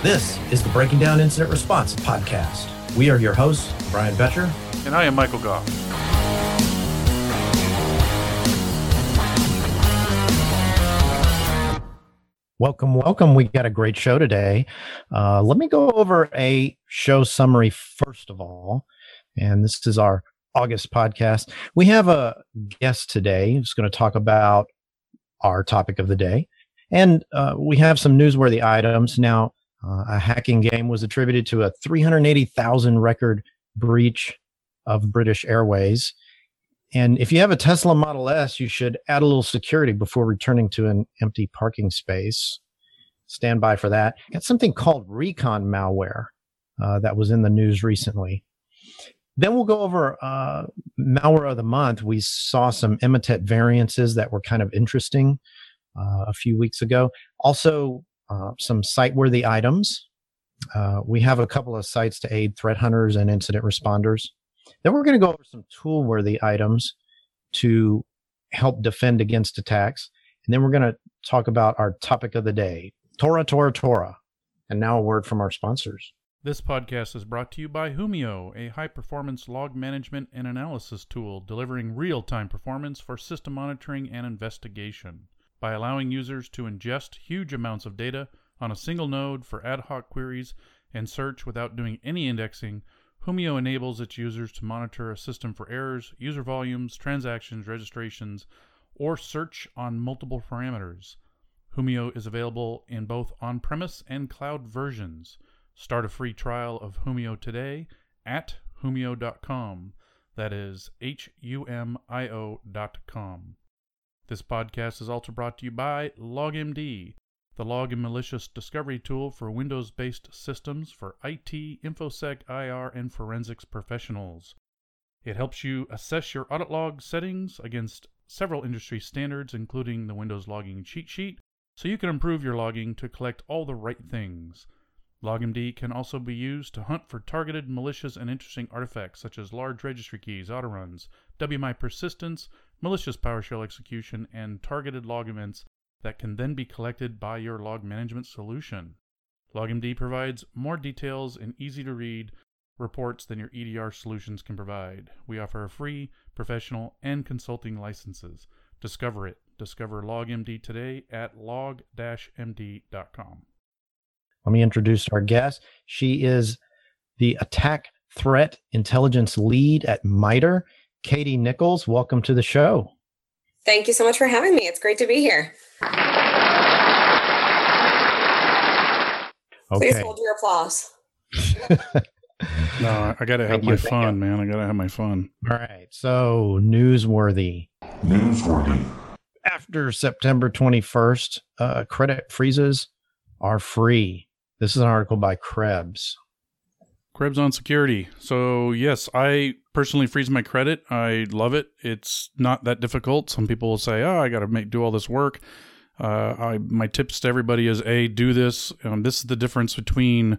This is the Breaking Down Incident Response podcast. We are your hosts, Brian Betcher. And I am Michael Goff. Welcome, welcome. We got a great show today. Uh, let me go over a show summary first of all. And this is our August podcast. We have a guest today who's going to talk about our topic of the day. And uh, we have some newsworthy items. Now, uh, a hacking game was attributed to a 380,000 record breach of British Airways. And if you have a Tesla Model S, you should add a little security before returning to an empty parking space. Stand by for that. Got something called Recon malware uh, that was in the news recently. Then we'll go over uh, malware of the month. We saw some Emotet variances that were kind of interesting uh, a few weeks ago. Also, uh, some site worthy items. Uh, we have a couple of sites to aid threat hunters and incident responders. Then we're going to go over some tool worthy items to help defend against attacks. And then we're going to talk about our topic of the day Tora, Tora, Tora. And now a word from our sponsors. This podcast is brought to you by Humio, a high performance log management and analysis tool delivering real time performance for system monitoring and investigation. By allowing users to ingest huge amounts of data on a single node for ad hoc queries and search without doing any indexing, Humio enables its users to monitor a system for errors, user volumes, transactions, registrations, or search on multiple parameters. Humio is available in both on premise and cloud versions. Start a free trial of Humio today at humio.com. That is H U M I O.com. This podcast is also brought to you by LogMD, the log and malicious discovery tool for Windows based systems for IT, InfoSec, IR, and forensics professionals. It helps you assess your audit log settings against several industry standards, including the Windows logging cheat sheet, so you can improve your logging to collect all the right things. LogMD can also be used to hunt for targeted, malicious, and interesting artifacts such as large registry keys, autoruns, WMI persistence, malicious PowerShell execution, and targeted log events that can then be collected by your log management solution. LogMD provides more details and easy to read reports than your EDR solutions can provide. We offer free, professional, and consulting licenses. Discover it. Discover LogMD today at log-md.com. Let me introduce our guest. She is the attack threat intelligence lead at MITRE. Katie Nichols, welcome to the show. Thank you so much for having me. It's great to be here. Okay. Please hold your applause. no, I gotta have my fun, man. I gotta have my fun. All right. So newsworthy. Newsworthy. After September 21st, uh, credit freezes are free. This is an article by Krebs. Krebs on security. So, yes, I personally freeze my credit. I love it. It's not that difficult. Some people will say, oh, I got to make do all this work. Uh, I, my tips to everybody is A, do this. Um, this is the difference between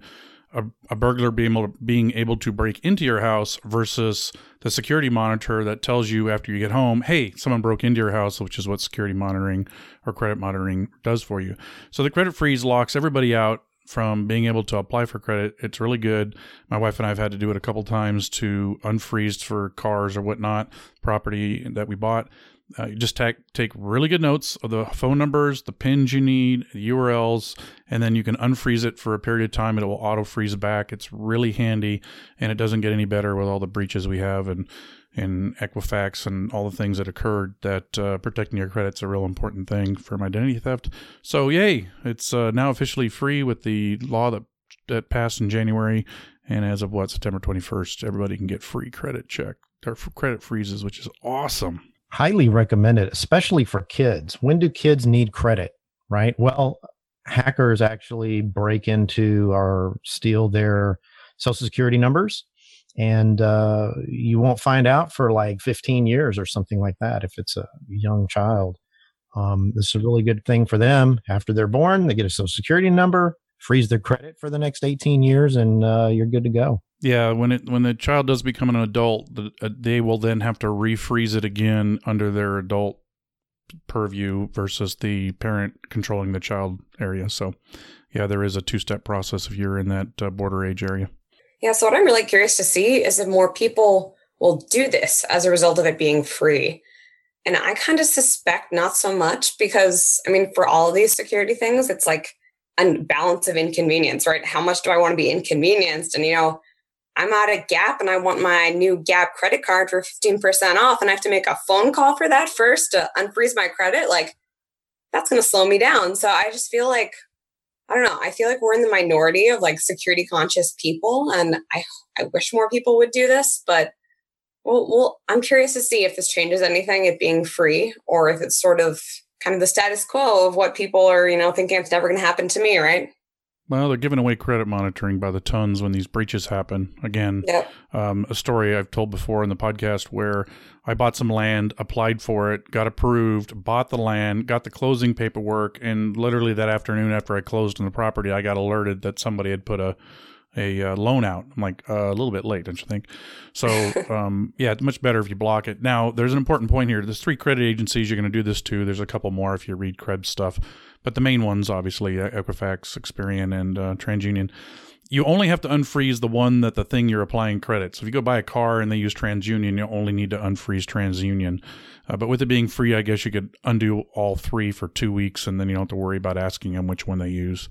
a, a, burglar being able, to, being able to break into your house versus the security monitor that tells you after you get home, hey, someone broke into your house, which is what security monitoring or credit monitoring does for you. So the credit freeze locks everybody out from being able to apply for credit. It's really good. My wife and I have had to do it a couple times to unfreeze for cars or whatnot, property that we bought. Uh, just take take really good notes of the phone numbers, the pins you need, the URLs, and then you can unfreeze it for a period of time. It will auto freeze back. It's really handy, and it doesn't get any better with all the breaches we have. And in Equifax and all the things that occurred that uh, protecting your credit's a real important thing from identity theft. So yay, it's uh, now officially free with the law that that passed in January, and as of what September 21st, everybody can get free credit check or credit freezes, which is awesome. Highly recommended, especially for kids. When do kids need credit? Right. Well, hackers actually break into or steal their social security numbers and uh, you won't find out for like 15 years or something like that if it's a young child. Um, this is a really good thing for them. After they're born, they get a social security number, freeze their credit for the next 18 years, and uh, you're good to go. Yeah, when it when the child does become an adult, uh, they will then have to refreeze it again under their adult purview versus the parent controlling the child area. So, yeah, there is a two step process if you're in that uh, border age area. Yeah. So, what I'm really curious to see is if more people will do this as a result of it being free. And I kind of suspect not so much because, I mean, for all of these security things, it's like a balance of inconvenience, right? How much do I want to be inconvenienced? And, you know, I'm at a Gap and I want my new Gap credit card for 15% off, and I have to make a phone call for that first to unfreeze my credit. Like, that's going to slow me down. So I just feel like, I don't know, I feel like we're in the minority of like security conscious people. And I, I wish more people would do this, but well, well, I'm curious to see if this changes anything, it being free, or if it's sort of kind of the status quo of what people are, you know, thinking it's never going to happen to me, right? Well, they're giving away credit monitoring by the tons when these breaches happen. Again, yep. um, a story I've told before in the podcast where I bought some land, applied for it, got approved, bought the land, got the closing paperwork, and literally that afternoon after I closed on the property, I got alerted that somebody had put a a uh, loan out. I'm like uh, a little bit late, don't you think? So um, yeah, it's much better if you block it. Now, there's an important point here. There's three credit agencies you're going to do this to. There's a couple more if you read Krebs stuff, but the main ones obviously Equifax, Experian, and uh, TransUnion. You only have to unfreeze the one that the thing you're applying credit. So if you go buy a car and they use TransUnion, you only need to unfreeze TransUnion. Uh, but with it being free, I guess you could undo all three for two weeks, and then you don't have to worry about asking them which one they use.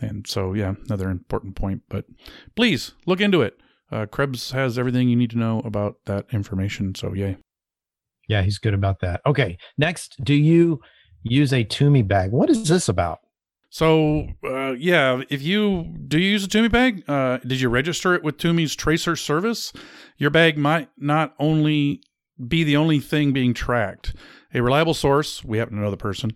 And so, yeah, another important point. But please look into it. Uh, Krebs has everything you need to know about that information. So, yay. Yeah, he's good about that. Okay. Next, do you use a Tumi bag? What is this about? So, uh, yeah, if you do you use a Tumi bag, uh, did you register it with Tumi's Tracer service? Your bag might not only be the only thing being tracked. A reliable source, we happen to know the person,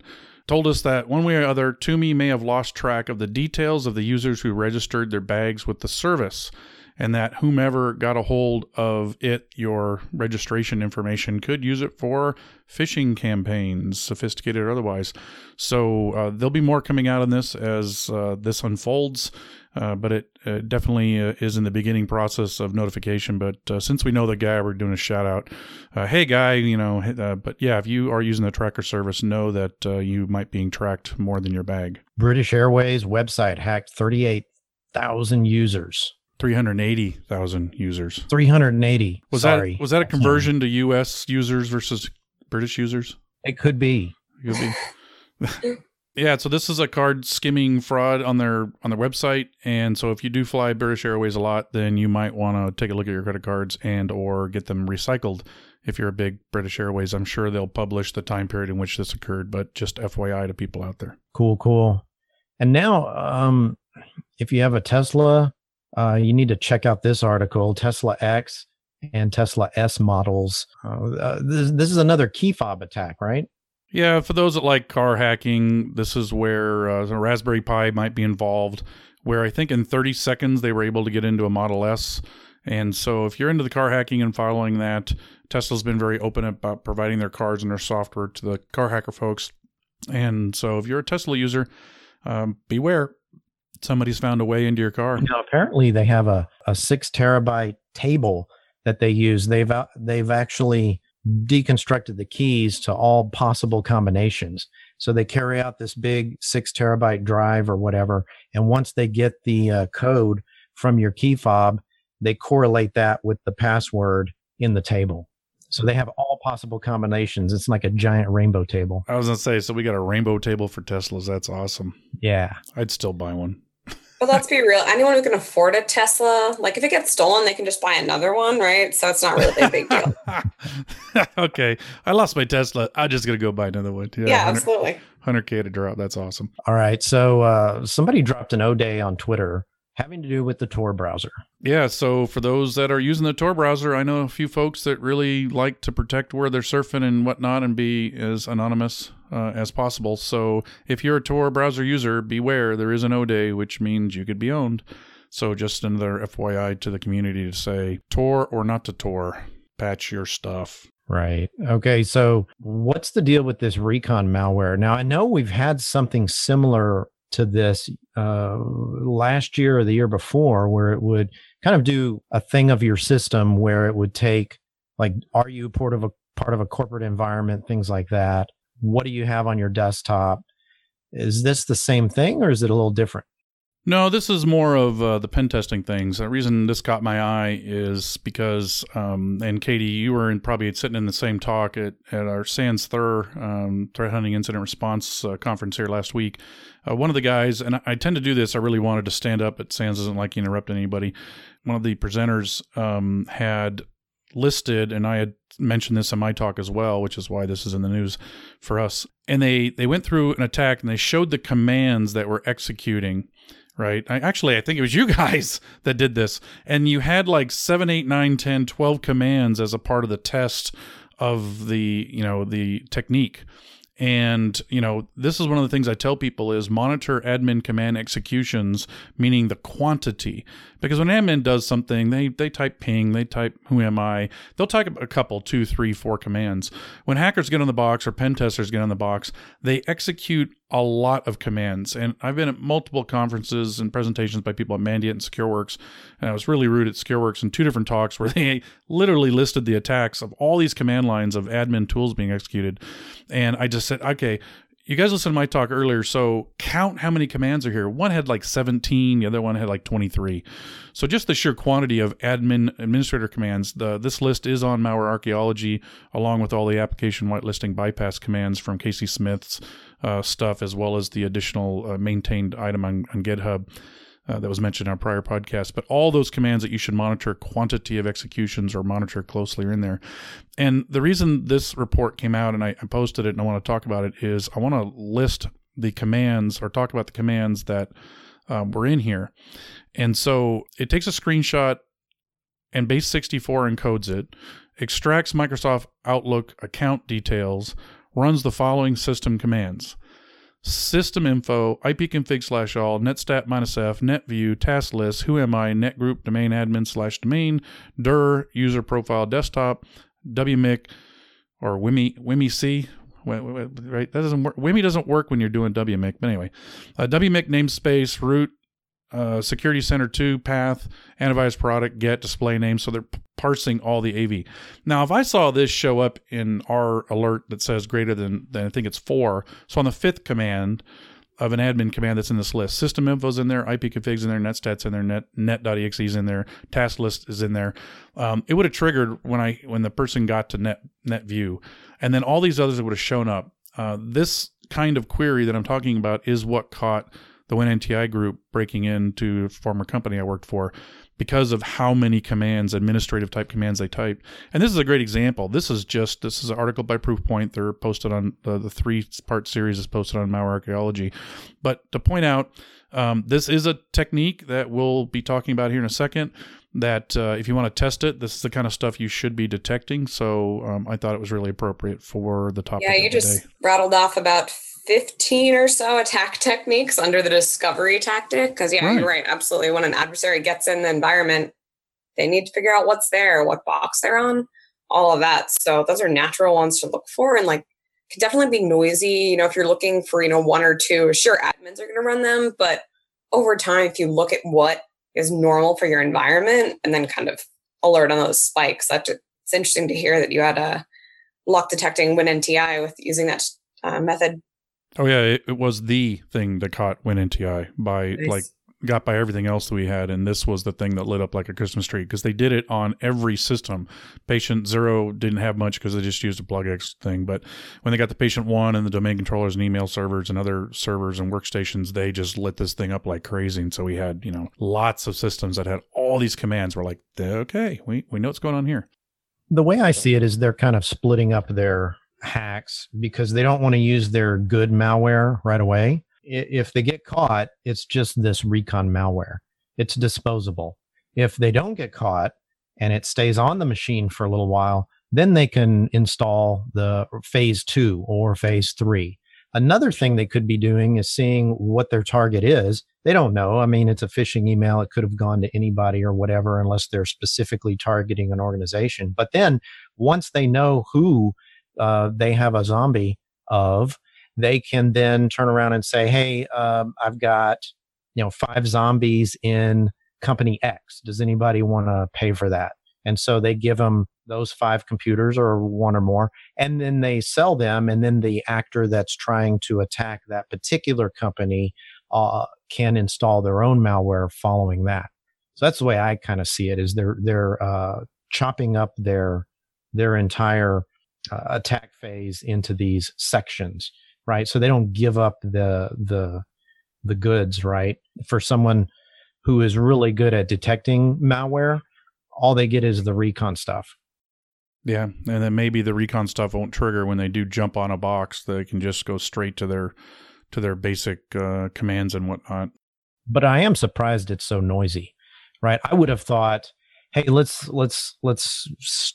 told us that one way or other, Tumi may have lost track of the details of the users who registered their bags with the service, and that whomever got a hold of it, your registration information, could use it for phishing campaigns, sophisticated or otherwise. So uh, there'll be more coming out on this as uh, this unfolds. Uh, but it uh, definitely uh, is in the beginning process of notification. But uh, since we know the guy, we're doing a shout out. Uh, hey, guy, you know, uh, but yeah, if you are using the tracker service, know that you might being tracked more than your bag. British Airways website hacked 38,000 users. 380,000 users. 380. Was Sorry. that was that a conversion to US users versus British users? It could be. It could be. Yeah, so this is a card skimming fraud on their on their website, and so if you do fly British Airways a lot, then you might want to take a look at your credit cards and or get them recycled. If you're a big British Airways, I'm sure they'll publish the time period in which this occurred, but just FYI to people out there. Cool, cool. And now, um, if you have a Tesla, uh, you need to check out this article: Tesla X and Tesla S models. Uh, uh this, this is another key fob attack, right? Yeah, for those that like car hacking, this is where uh, Raspberry Pi might be involved. Where I think in 30 seconds they were able to get into a Model S. And so, if you're into the car hacking and following that, Tesla's been very open about providing their cars and their software to the car hacker folks. And so, if you're a Tesla user, um, beware. Somebody's found a way into your car. Now, apparently, they have a, a six terabyte table that they use. They've uh, they've actually deconstructed the keys to all possible combinations. So they carry out this big six terabyte drive or whatever. And once they get the uh, code from your key fob, they correlate that with the password in the table. So they have all possible combinations. It's like a giant rainbow table. I was going to say, so we got a rainbow table for Teslas. That's awesome. Yeah. I'd still buy one. But let's be real. Anyone who can afford a Tesla, like if it gets stolen, they can just buy another one, right? So it's not really a big deal. okay. I lost my Tesla. I'm just going to go buy another one. Yeah, yeah absolutely. 100K to drop. That's awesome. All right. So uh, somebody dropped an O day on Twitter having to do with the Tor browser. Yeah, so for those that are using the Tor browser, I know a few folks that really like to protect where they're surfing and whatnot and be as anonymous uh, as possible. So if you're a Tor browser user, beware, there is an O day, which means you could be owned. So just another FYI to the community to say Tor or not to Tor, patch your stuff. Right. Okay. So, what's the deal with this recon malware? Now, I know we've had something similar to this uh, last year or the year before, where it would kind of do a thing of your system where it would take, like, are you part of a part of a corporate environment, things like that, what do you have on your desktop? Is this the same thing or is it a little different? No, this is more of uh, the pen testing things. The reason this caught my eye is because, um, and Katie, you were in, probably sitting in the same talk at, at our SANS Thur um, threat hunting incident response uh, conference here last week. Uh, one of the guys, and I, tend to do this, I really wanted to stand up, but SANS doesn't like interrupting anybody. One of the presenters um, had listed, and I had mentioned this in my talk as well, which is why this is in the news for us. And they they went through an attack and they showed the commands that were executing right? I, actually, I think it was you guys that did this. And you had like 7, 8, 9, 10, 12 commands as a part of the test of the, you know, the technique. And, you know, this is one of the things I tell people is monitor admin command executions, meaning the quantity. Because when admin does something, they, they type ping, they type who am I, they'll type a couple, two, three, four commands. When hackers get on the box or pen testers get on the box, they execute a lot of commands. And I've been at multiple conferences and presentations by people at Mandiant and SecureWorks. And I was really rude at SecureWorks in two different talks where they literally listed the attacks of all these command lines of admin tools being executed. And I just said, okay, you guys listened to my talk earlier, so count how many commands are here. One had like 17, the other one had like 23. So just the sheer quantity of admin administrator commands. The this list is on Malware Archaeology, along with all the application whitelisting bypass commands from Casey Smith's uh, stuff, as well as the additional uh, maintained item on, on GitHub. Uh, that was mentioned in our prior podcast. But all those commands that you should monitor quantity of executions or monitor closely are in there. And the reason this report came out and I, I posted it and I want to talk about it is I want to list the commands or talk about the commands that um, were in here. And so it takes a screenshot and base 64 encodes it, extracts Microsoft Outlook account details, runs the following system commands system info, ipconfig slash all, netstat minus f, netview, task list, who am I, netgroup, domain admin slash domain, dir, user profile desktop, wmic, or wimi, wimic, right? That doesn't work. Wimi doesn't work when you're doing wmic, but anyway, uh, wmic namespace, root, uh, security center 2 path antivirus product get display name so they're parsing all the av now if i saw this show up in our alert that says greater than, than i think it's four so on the fifth command of an admin command that's in this list system info's in there IP configs in there netstats in there net net.exe is in there task list is in there. Um, it would have triggered when i when the person got to net net view and then all these others would have shown up. Uh, this kind of query that i'm talking about is what caught the Winnti group breaking into a former company I worked for because of how many commands, administrative type commands they typed. And this is a great example. This is just this is an article by Proofpoint. They're posted on the, the three part series is posted on Malware Archaeology. But to point out, um, this is a technique that we'll be talking about here in a second. That uh, if you want to test it, this is the kind of stuff you should be detecting. So um, I thought it was really appropriate for the topic. Yeah, you just rattled off about 15 or so attack techniques under the discovery tactic. Because, yeah, right. you're right. Absolutely. When an adversary gets in the environment, they need to figure out what's there, what box they're on, all of that. So, those are natural ones to look for. And, like, can definitely be noisy. You know, if you're looking for, you know, one or two, sure, admins are going to run them. But over time, if you look at what is normal for your environment and then kind of alert on those spikes, that's it's interesting to hear that you had a lock detecting Winnti with using that uh, method Oh yeah, it, it, was the thing that caught Winnti by nice. like got by everything else that we had, and this was the thing that lit up like a Christmas tree because they did it on every system. Patient zero didn't have much because they just used a PlugX thing, but when they got the patient one and the domain controllers and email servers and other servers and workstations, they just lit this thing up like crazy. And so we had you know lots of systems that had all these commands. We're like, okay, we we know what's going on here. The way I see it is they're kind of splitting up their hacks because they don't want to use their good malware right away. If they get caught, it's just this recon malware. It's disposable. If they don't get caught and it stays on the machine for a little while, then they can install the phase two or phase three. Another thing they could be doing is seeing what their target is. They don't know. I mean, it's a phishing email. It could have gone to anybody or whatever, unless they're specifically targeting an organization. But then once they know who uh, they have a zombie of, they can then turn around and say, "Hey, um, I've got you know five zombies in company X. Does anybody want to pay for that?" And so they give them those five computers or one or more, and then they sell them, and then the actor that's trying to attack that particular company uh, can install their own malware following that. So that's the way I kind of see it: is they're they're uh, chopping up their their entire uh, attack phase into these sections, right? So they don't give up the the the goods, right? For someone who is really good at detecting malware, all they get is the recon stuff. Yeah, and then maybe the recon stuff won't trigger when they do jump on a box. They can just go straight to their to their basic uh, commands and whatnot. But I am surprised it's so noisy, right? I would have thought, hey, let's let's let's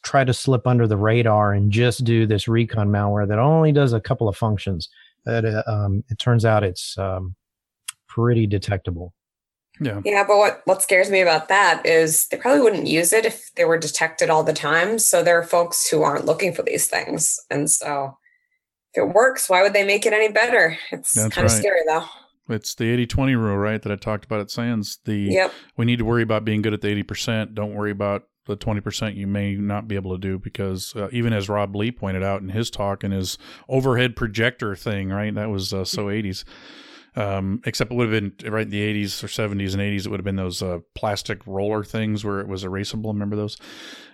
try to slip under the radar and just do this recon malware that only does a couple of functions. That uh, um, it turns out it's um, pretty detectable. Yeah. Yeah, but what what scares me about that is they probably wouldn't use it if they were detected all the time. So there are folks who aren't looking for these things. And so if it works, why would they make it any better? It's That's kind of right. scary though. It's the 80-20 rule, right, that I talked about at SANS. The Yep. we need to worry about being good at the 80%. Don't worry about the 20% you may not be able to do because uh, even as Rob Lee pointed out in his talk and his overhead projector thing, right? That was uh, so 80s. Um, except it would have been right in the 80s or 70s and 80s. It would have been those uh, plastic roller things where it was erasable. Remember those?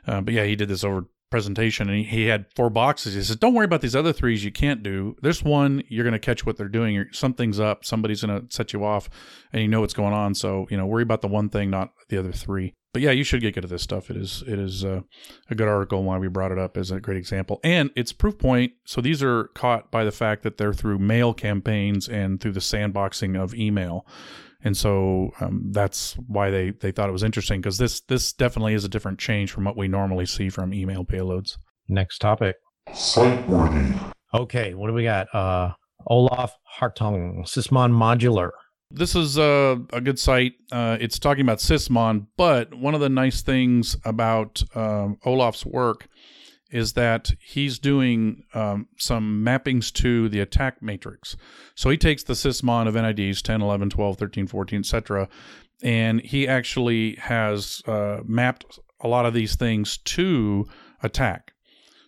Uh, but yeah, he did this over presentation and he, he had four boxes. He said, "Don't worry about these other threes you can't do. This one you're going to catch what they're doing. You're, something's up. Somebody's going to set you off, and you know what's going on. So you know, worry about the one thing, not the other three. But yeah, you should get good at this stuff. It is it is uh, a good article. and Why we brought it up as a great example, and it's Proofpoint. So these are caught by the fact that they're through mail campaigns and through the sandboxing of email. And so um, that's why they, they thought it was interesting because this this definitely is a different change from what we normally see from email payloads. Next topic. Siteworthy. Okay, what do we got? Uh, Olaf Hartong, Sysmon Modular. This is a, a good site. Uh, it's talking about Sysmon, but one of the nice things about um, Olaf's work is that he's doing um, some mappings to the attack matrix. So he takes the Sysmon of NIDs 10, 11, 12, 13, 14, etc., and he actually has uh, mapped a lot of these things to attack.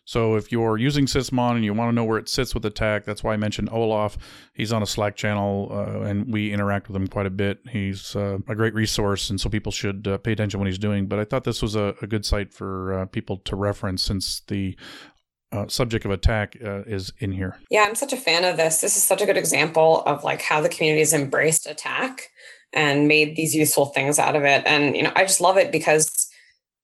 So if you're using Sysmon and you want to know where it sits with attack, that's why I mentioned Olaf. He's on a Slack channel, uh, and we interact with him quite a bit. He's uh, a great resource, and so people should uh, pay attention what he's doing. But I thought this was a, a good site for uh, people to reference since the uh, subject of attack uh, is in here. Yeah, I'm such a fan of this. This is such a good example of like how the community has embraced attack and made these useful things out of it. And you know, I just love it because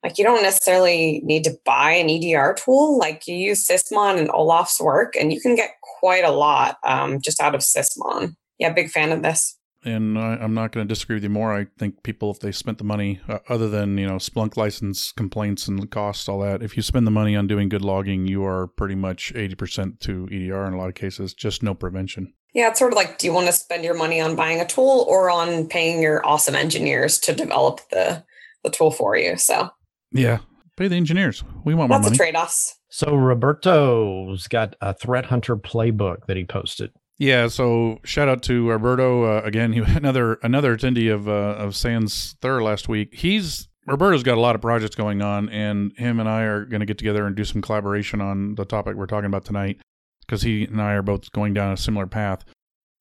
like you don't necessarily need to buy an EDR tool. Like you use Sysmon and Olaf's work, and you can get quite a lot um, just out of Sysmon. Yeah, big fan of this. And I, I'm not going to disagree with you more. I think people, if they spent the money, uh, other than you know Splunk license complaints and costs, all that, if you spend the money on doing good logging, you are pretty much 80% to EDR in a lot of cases. Just no prevention. Yeah, it's sort of like do you want to spend your money on buying a tool or on paying your awesome engineers to develop the the tool for you? So Yeah, pay the engineers. We want more lots of money. trade offs. So Roberto's got a threat hunter playbook that he posted. Yeah, so shout out to Roberto uh, again. He another another attendee of uh, of SANS Thur last week. He's Roberto's got a lot of projects going on, and him and I are going to get together and do some collaboration on the topic we're talking about tonight because he and I are both going down a similar path.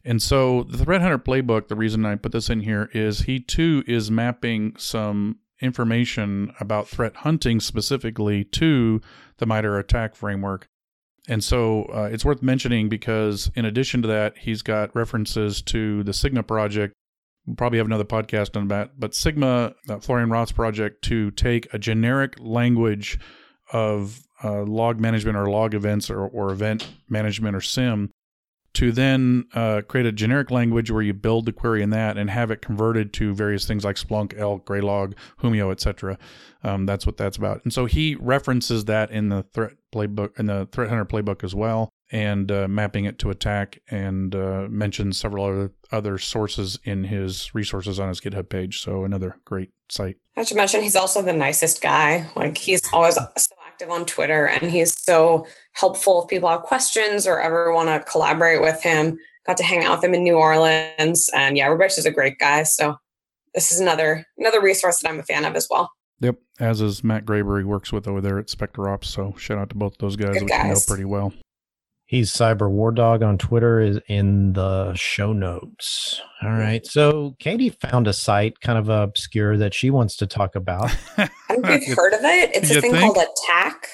And so the Threat Hunter playbook, the reason I put this in here is he too is mapping some information about threat hunting specifically to the MITRE attack framework. And so uh, it's worth mentioning because in addition to that, he's got references to the Sigma project. We'll probably have another podcast on that. But Sigma, uh, Florian Roth's project to take a generic language of uh, log management or log events or, or event management or SIEM to then uh, create a generic language where you build the query in that and have it converted to various things like Splunk, Elk, Graylog, Humio, etc. Um, that's what that's about. And so he references that in the threat playbook, in the threat hunter playbook as well, and uh, mapping it to attack, and uh, mentions several other other sources in his resources on his GitHub page. So another great site. Not to mention, he's also the nicest guy. Like he's always active on Twitter, and he's so helpful if people have questions or ever want to collaborate with him. Got to hang out with him in New Orleans, and yeah, Roberto's a great guy. So this is another another resource that I'm a fan of as well. Yep. as is Matt Graeber. He works with over there at SpecterOps. So shout out to both those guys, Good which you know pretty well. He's Cyber War Dog on Twitter is in the show notes. All right. So Katie found a site kind of obscure that she wants to talk about. I don't know if you've heard of it. It's You a thing think? called Attack.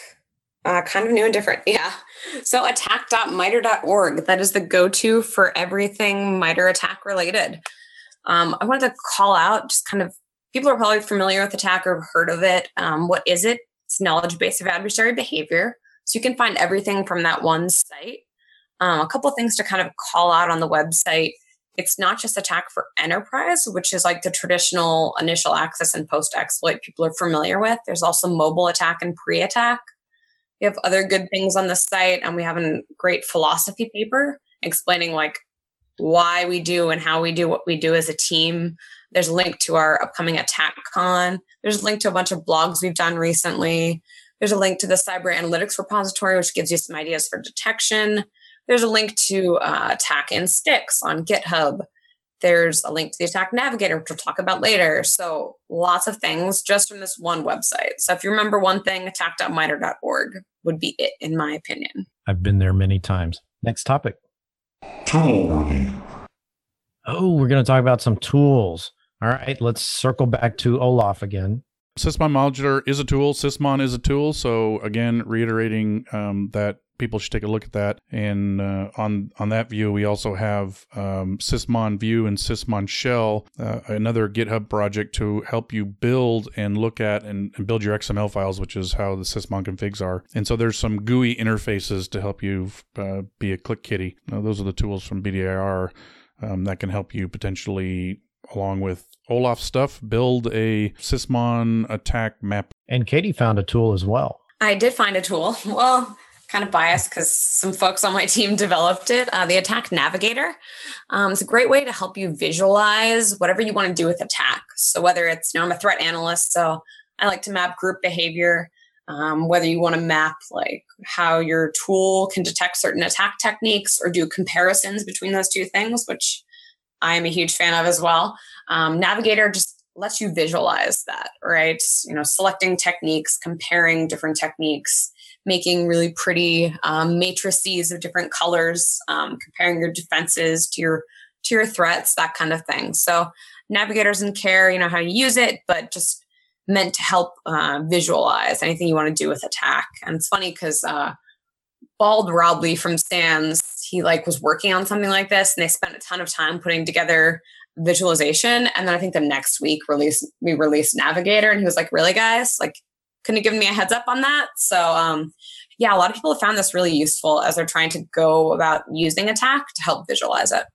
Uh, kind of new and different. Yeah. So attack.mitre.org. That is the go-to for everything MITRE attack related. Um, I wanted to call out just kind of people are probably familiar with attack or have heard of it. Um, what is it? It's knowledge base of adversary behavior. So you can find everything from that one site. Um, a couple things to kind of call out on the website. It's not just attack for enterprise, which is like the traditional initial access and post exploit people are familiar with. There's also mobile attack and pre attack. We have other good things on the site, and we have a great philosophy paper explaining like why we do and how we do what we do as a team. There's a link to our upcoming attack con. There's a link to a bunch of blogs we've done recently. There's a link to the cyber analytics repository, which gives you some ideas for detection. There's a link to uh, attack in STIX on GitHub. There's a link to the attack navigator, which we'll talk about later. So lots of things just from this one website. So if you remember one thing, attack.mitre.org would be it, in my opinion. I've been there many times. Next topic. Oh, we're going to talk about some tools. All right. Let's circle back to Olaf again. Sysmon Modular is a tool. Sysmon is a tool. So again, reiterating um, that people should take a look at that. And uh, on on that view, we also have um, Sysmon View and Sysmon Shell, uh, another GitHub project to help you build and look at and, and build your XML files, which is how the Sysmon configs are. And so there's some GUI interfaces to help you uh, be a click kitty. Now, those are the tools from BDIR um, that can help you potentially along with Olaf stuff, build a Sysmon attack map. And Katie found a tool as well. I did find a tool. Well, kind of biased because some folks on my team developed it. Uh, the Attack Navigator. Um, it's a great way to help you visualize whatever you want to do with attack. So whether it's, you know, I'm a threat analyst, so I like to map group behavior. Um, whether you want to map like how your tool can detect certain attack techniques or do comparisons between those two things, which I'm a huge fan of as well. Um, Navigator just lets you visualize that, right? You know, selecting techniques, comparing different techniques, making really pretty um, matrices of different colors, um, comparing your defenses to your to your threats, that kind of thing. So, Navigator doesn't care, you know, how you use it, but just meant to help uh, visualize anything you want to do with attack. And it's funny because uh, Bald Rob Lee from SANS, he like was working on something like this, and they spent a ton of time putting together visualization. And then I think the next week release we released Navigator, and he was like, "Really, guys? Like, couldn't have given me a heads up on that." So, um, yeah, a lot of people have found this really useful as they're trying to go about using attack to help visualize it.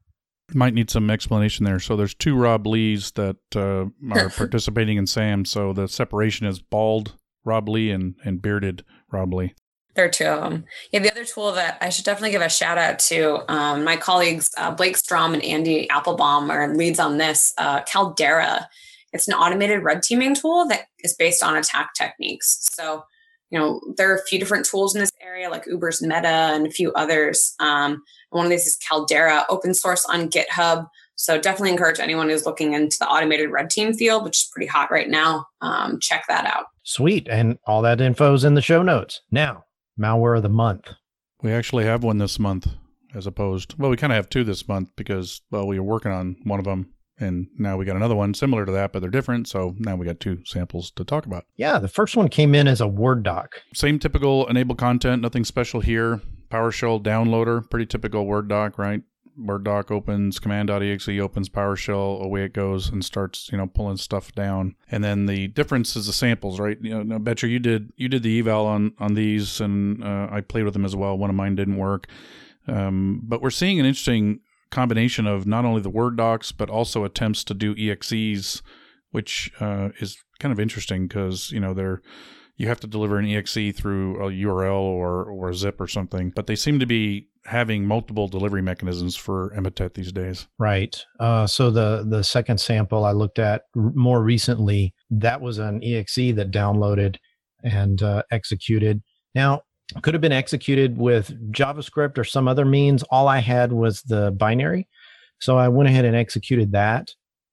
Might need some explanation there. So there's two Rob Lees that uh, are participating in SANS. So the separation is bald Rob Lee and, and bearded Rob Lee. There are two of them. Yeah, the other tool that I should definitely give a shout out to um, my colleagues uh, Blake Strom and Andy Applebaum are leads on this. Uh, Caldera, it's an automated red teaming tool that is based on attack techniques. So, you know, there are a few different tools in this area, like Uber's Metta and a few others. Um, one of these is Caldera, open source on GitHub. So definitely encourage anyone who's looking into the automated red team field, which is pretty hot right now. Um, check that out. Sweet. And all that info is in the show notes. Now, malware of the month. We actually have one this month as opposed, well, we kind of have two this month because, well, we were working on one of them and now we got another one similar to that, but they're different. So now we got two samples to talk about. Yeah, the first one came in as a Word doc. Same typical enable content, nothing special here. PowerShell downloader, pretty typical Word doc, right? Word doc opens, command.exe opens PowerShell, away it goes and starts, you know, pulling stuff down. And then the difference is the samples, right? You know, now, Betcher, you did you did the eval on on these, and uh, I played with them as well. One of mine didn't work, um, but we're seeing an interesting combination of not only the Word docs but also attempts to do exes, which uh, is kind of interesting because you know they're you have to deliver an exe through a URL or or a zip or something, but they seem to be having multiple delivery mechanisms for Emotet these days. Right. Uh, so the the second sample I looked at r- more recently, that was an exe that downloaded and uh, executed. Now, could have been executed with JavaScript or some other means. All I had was the binary, so I went ahead and executed that.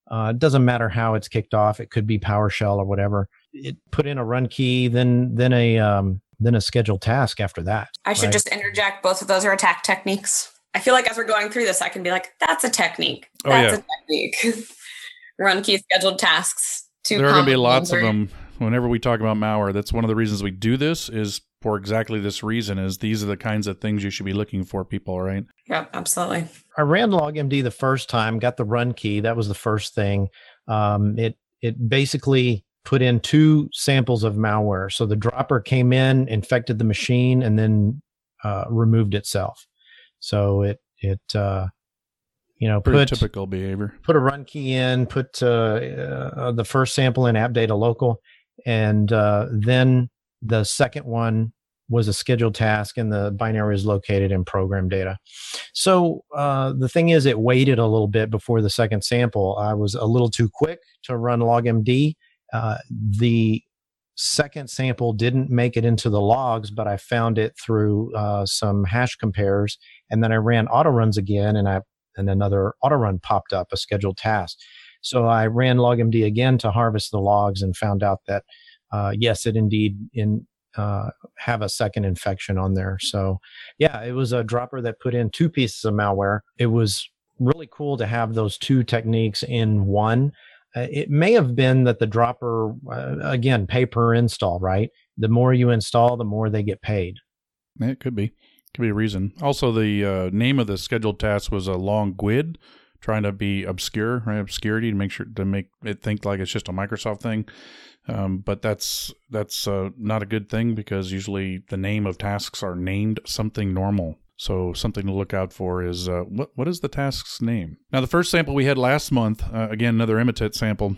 Uh, it doesn't matter how it's kicked off; it could be PowerShell or whatever. it put in a run key, then then a um, then a scheduled task after that. I should right? just interject. Both of those are attack techniques. I feel like as we're going through this, I can be like, "That's a technique. Oh, That's yeah. a technique." run key scheduled tasks. There are going to be lots of them. Whenever we talk about malware, that's one of the reasons we do this. Is for exactly this reason is these are the kinds of things you should be looking for people right yeah absolutely i ran logmd the first time got the run key that was the first thing um, it it basically put in two samples of malware. So the dropper came in, infected the machine, and then uh, removed itself. So it it uh, you know Pretty put typical behavior. Put a run key in, put uh, uh the first sample in app data local, and uh, then the second one was a scheduled task and the binary is located in program data. So uh, the thing is, it waited a little bit before the second sample. I was a little too quick to run logmd. Uh, the second sample didn't make it into the logs, but I found it through uh, some hash compares. And then I ran auto runs again, and I and another auto run popped up, a scheduled task. So I ran logmd again to harvest the logs and found out that uh, yes, it indeed in uh, have a second infection on there. So, yeah, it was a dropper that put in two pieces of malware. It was really cool to have those two techniques in one. Uh, it may have been that the dropper, uh, again, pay per install, right? The more you install, the more they get paid. It could be. Could be a reason. Also, the uh, name of the scheduled task was a long GUID, trying to be obscure, right? Obscurity to make sure to make it think like it's just a Microsoft thing. Um, but that's that's uh, not a good thing because usually the name of tasks are named something normal. So something to look out for is uh, what what is the task's name? Now the first sample we had last month, uh, again another Emotet sample.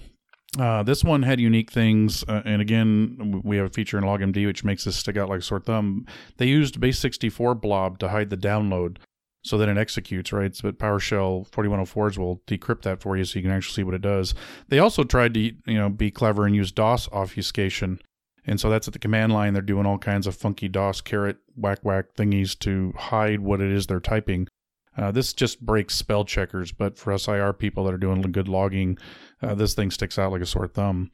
Uh, this one had unique things, uh, and again, we have a feature in LogMD which makes this stick out like a sore thumb. They used base64 blob to hide the download, so that it executes, right? But PowerShell 4104s will decrypt that for you so you can actually see what it does. They also tried to, you know, be clever and use DOS obfuscation. And so that's at the command line. They're doing all kinds of funky DOS caret whack whack thingies to hide what it is they're typing. Uh, this just breaks spell checkers, but for us IR people that are doing good logging, uh, this thing sticks out like a sore thumb.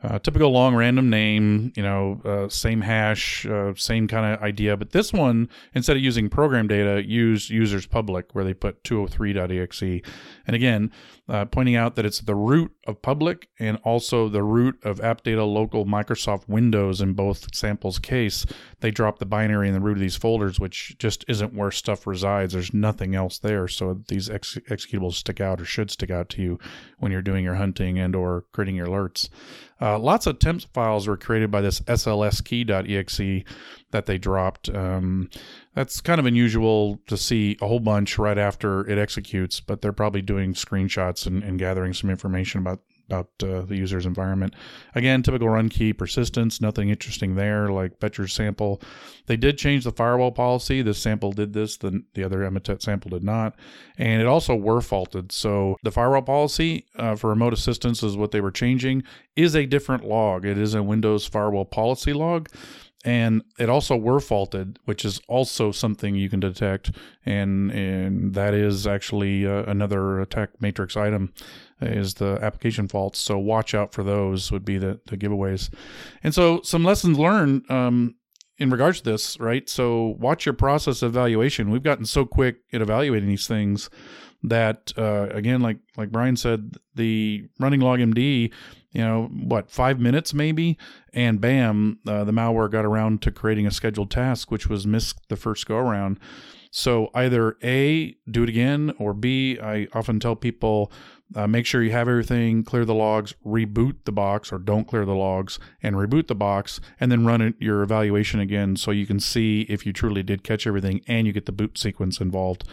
Uh, typical long random name, you know, uh, same hash, uh, same kind of idea. But this one, instead of using program data, use users public where they put 203.exe. And again, uh, pointing out that it's the root of public and also the root of app data local Microsoft Windows in both samples case. They drop the binary in the root of these folders, which just isn't where stuff resides. There's nothing else there. So these ex- executables stick out or should stick out to you when you're doing your hunting and or creating your alerts. Uh, lots of temp files were created by this slskey.exe that they dropped. Um, that's kind of unusual to see a whole bunch right after it executes, but they're probably doing screenshots and, and gathering some information about about uh, the user's environment. Again, typical run key persistence, nothing interesting there like Betcher's sample. They did change the firewall policy. This sample did this, the, the other Emotet sample did not. And it also were faulted. So the firewall policy uh, for remote assistance is what they were changing is a different log. It is a Windows firewall policy log and it also were faulted, which is also something you can detect, and and that is actually uh, another attack matrix item is the application faults. So watch out for those would be the the giveaways, and so some lessons learned. Um, in regards to this, right? So watch your process of evaluation. We've gotten so quick at evaluating these things that uh, again, like like Brian said, the running log MD, you know what five minutes maybe and bam uh, the malware got around to creating a scheduled task which was missed the first go around so either a do it again or b i often tell people uh, make sure you have everything clear the logs reboot the box or don't clear the logs and reboot the box and then run it, your evaluation again so you can see if you truly did catch everything and you get the boot sequence involved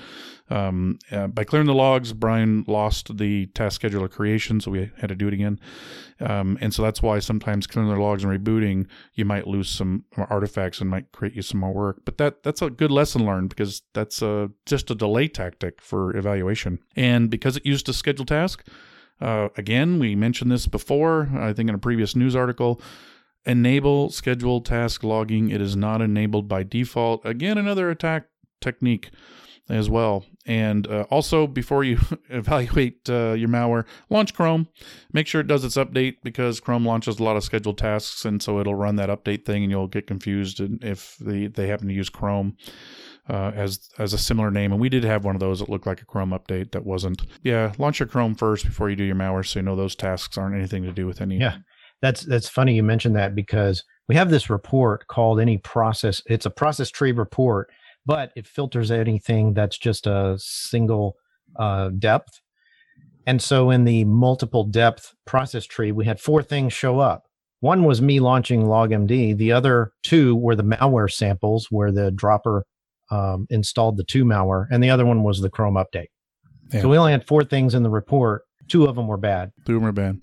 um, uh, by clearing the logs, Brian lost the task scheduler creation, so we had to do it again. Um, and so that's why sometimes clearing the logs and rebooting, you might lose some artifacts and might create you some more work. But that that's a good lesson learned because that's a, just a delay tactic for evaluation. And because it used a schedule uh, again, we mentioned this before, I think in a previous news article. Enable scheduled task logging. It is not enabled by default. Again, another attack technique as well. And uh, also, before you evaluate uh, your malware, launch Chrome. Make sure it does its update because Chrome launches a lot of scheduled tasks, and so it'll run that update thing, and you'll get confused if they, they happen to use Chrome. Uh, as as a similar name, and we did have one of those that looked like a Chrome update that wasn't. Yeah, launch your Chrome first before you do your malware, so you know those tasks aren't anything to do with any. Yeah, that's that's funny you mentioned that because we have this report called any process. It's a process tree report but it filters anything that's just a single uh, depth. And so in the multiple depth process tree, we had four things show up. One was me launching LogMD. The other two were the malware samples where the dropper um, installed the two malware, and the other one was the Chrome update. Yeah. So we only had four things in the report. Two of them were bad. Two of them were bad.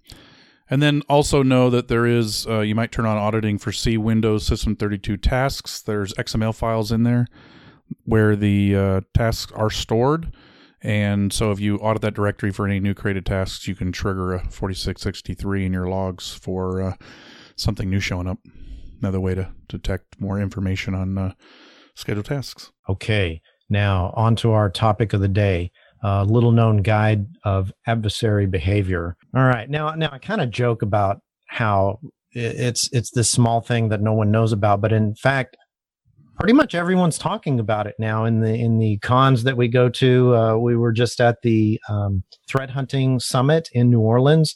And then also know that there is, uh, you might turn on auditing for C Windows System 32 tasks. There's XML files in there where the uh, tasks are stored. And so if you audit that directory for any new created tasks, you can trigger a 4663 in your logs for uh, something new showing up. Another way to detect more information on uh, scheduled tasks. Okay. Now, on to our topic of the day. A little known guide of adversary behavior. All right. Now, now I kind of joke about how it's it's this small thing that no one knows about, but in fact, pretty much everyone's talking about it now in the in the cons that we go to. Uh, we were just at the um, threat hunting summit in New Orleans,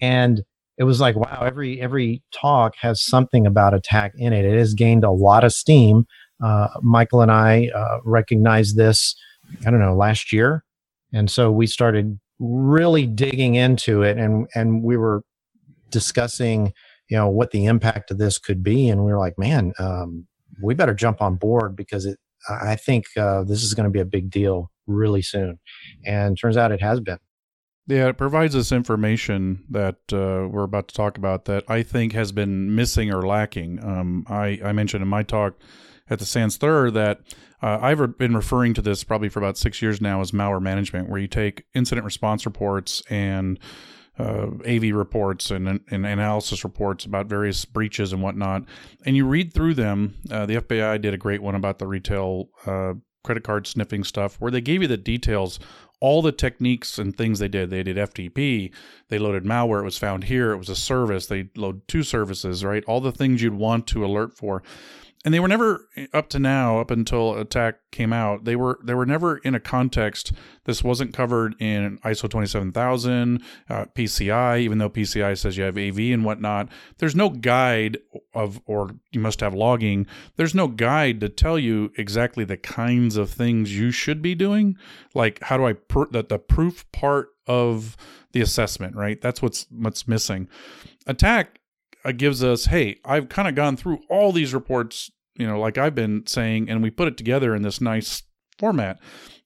and it was like wow, every every talk has something about attack in it. It has gained a lot of steam. Uh, Michael and I uh, recognized this, I don't know, last year, and so we started really digging into it, and and we were discussing, you know, what the impact of this could be, and we were like, man. Um, we better jump on board because it I think uh, this is going to be a big deal really soon. And turns out it has been. Yeah, it provides us information that uh, we're about to talk about that I think has been missing or lacking. Um, I, I mentioned in my talk at the SANS THIR that uh, I've been referring to this probably for about six years now as malware management, where you take incident response reports and uh, AV reports and, and analysis reports about various breaches and whatnot, and you read through them. Uh, the FBI did a great one about the retail uh, credit card sniffing stuff, where they gave you the details, all the techniques and things they did. They did FTP, they loaded malware. It was found here. It was a service. They load two services, right? All the things you'd want to alert for and they were never up to now up until attack came out they were they were never in a context this wasn't covered in iso 27000 uh, pci even though pci says you have av and whatnot. There's no guide of or you must have logging. There's no guide to tell you exactly the kinds of things you should be doing. Like how do i pr- the, the proof part of the assessment right? That's what's what's missing. Attack uh, gives us, hey, I've kind of gone through all these reports, you know, like I've been saying, and we put it together in this nice format.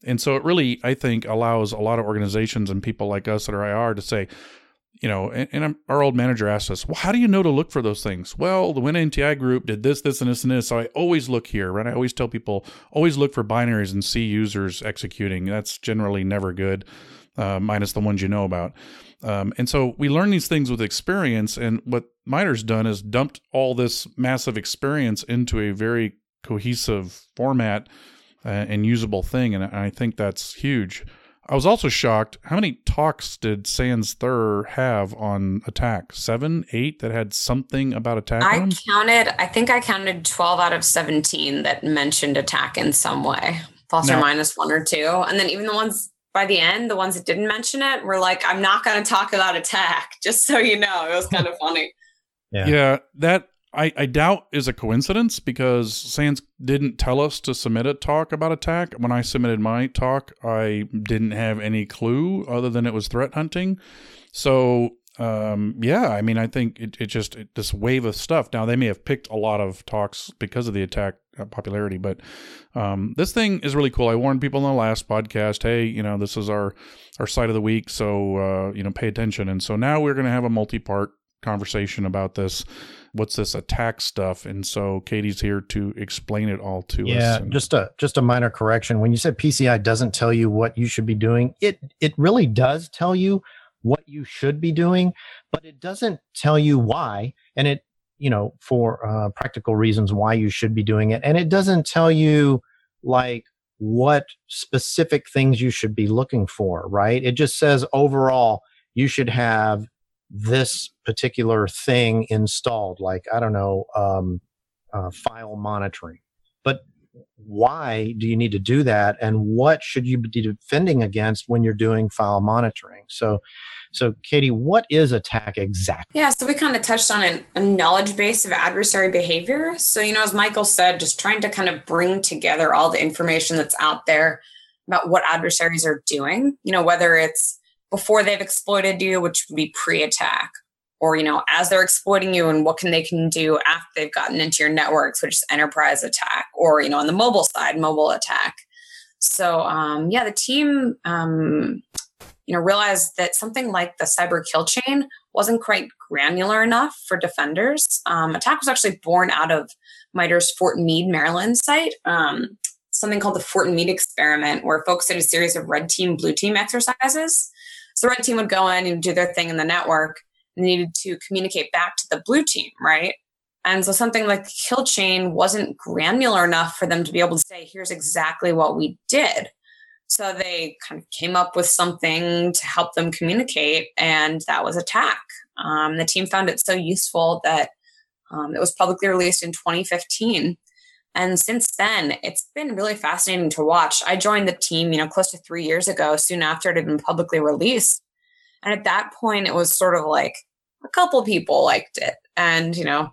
And so it really, I think, allows a lot of organizations and people like us at our IR to say, you know, and, and, our old manager asked us, well, how do you know to look for those things? Well, the Winnti group did this, this, and this, and this. So I always look here, right? I always tell people, always look for binaries and see users executing. That's generally never good, uh, minus the ones you know about. Um, and so we learn these things with experience. And what MITRE's done is dumped all this massive experience into a very cohesive format uh, and usable thing. And I think that's huge. I was also shocked. How many talks did SANS THIR have on attack? Seven, eight that had something about attack? I counted, I think I counted 12 out of 17 that mentioned attack in some way, plus now, or minus one or two. And then even the ones by the end, the ones that didn't mention it were like, I'm not going to talk about attack, just so you know. It was kind of funny. Yeah. Yeah. That I, I doubt is a coincidence because SANS didn't tell us to submit a talk about attack. When I submitted my talk, I didn't have any clue other than it was threat hunting. So um, yeah, I mean, I think it, it just it, this wave of stuff. Now they may have picked a lot of talks because of the attack uh, popularity, but um, this thing is really cool. I warned people in the last podcast, hey, you know, this is our our site of the week, so uh, you know, pay attention. And so now we're going to have a multi-part conversation about this. What's this attack stuff? And so Katie's here to explain it all to yeah, us. Yeah, just a just a minor correction. When you said PCI doesn't tell you what you should be doing, it it really does tell you what you should be doing, but it doesn't tell you why. And it, you know, for uh, practical reasons why you should be doing it. And it doesn't tell you like what specific things you should be looking for, right? It just says overall, you should have this particular thing installed, like, I don't know, um, uh, file monitoring. Why do you need to do that? And what should you be defending against when you're doing file monitoring? So, so, Katie, what is attack exactly? Yeah, so we kind of touched on a, a knowledge base of adversary behavior. So, you know, as Michael said, just trying to kind of bring together all the information that's out there about what adversaries are doing, you know, whether it's before they've exploited you, which would be pre attack, or, you know, as they're exploiting you and what can they can do after they've gotten into your networks, which is enterprise attack, or, you know, on the mobile side, mobile attack. So, um, yeah, the team um, you know, realized that something like the cyber kill chain wasn't quite granular enough for defenders. Um, attack was actually born out of MITRE's Fort Meade, Maryland site, um, something called the Fort Meade experiment, where folks did a series of red team, blue team exercises. So the red team would go in and do their thing in the network needed to communicate back to the blue team, right? And so something like the kill chain wasn't granular enough for them to be able to say, here's exactly what we did. So they kind of came up with something to help them communicate, and that was Attack. Um, the team found it so useful that um, it was publicly released in 2015. And since then, it's been really fascinating to watch. I joined the team, you know, close to three years ago, soon after it had been publicly released. And at that point, it was sort of like a couple people liked it. And, you know,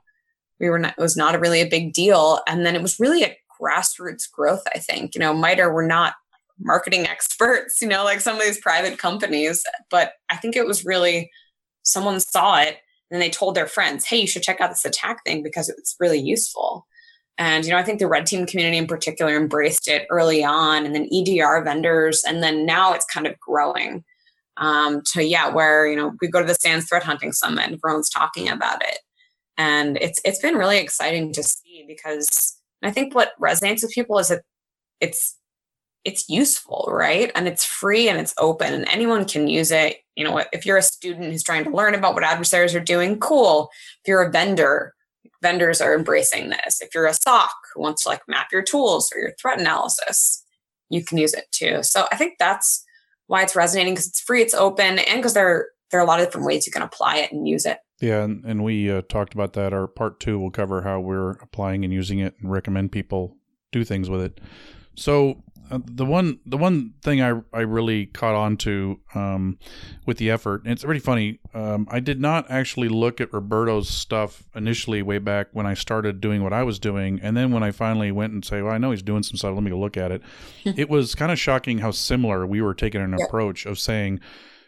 we were not, it was not a really a big deal. And then it was really a grassroots growth, I think. You know, MITRE were not marketing experts, you know, like some of these private companies. But I think it was really someone saw it and they told their friends, hey, you should check out this attack thing because it's really useful. And, you know, I think the red team community in particular embraced it early on and then EDR vendors. And then now it's kind of growing um, to, yeah, where, you know, we go to the SANS threat hunting summit, and everyone's talking about it. And it's, it's been really exciting to see because I think what resonates with people is that it's it's useful, right? And it's free and it's open and anyone can use it. You know, if you're a student who's trying to learn about what adversaries are doing, cool. If you're a vendor, vendors are embracing this. If you're a SOC who wants to like map your tools or your threat analysis, you can use it too. So I think that's why it's resonating because it's free, it's open, and because there there are a lot of different ways you can apply it and use it. Yeah, and, and we uh, talked about that. Our part two will cover how we're applying and using it and recommend people do things with it. So uh, the one the one thing I I really caught on to um, with the effort, and it's pretty funny. Um, I did not actually look at Roberto's stuff initially way back when I started doing what I was doing, and then when I finally went and say, "Well, I know he's doing some stuff. Let me go look at it." it was kind of shocking how similar we were taking an approach of saying,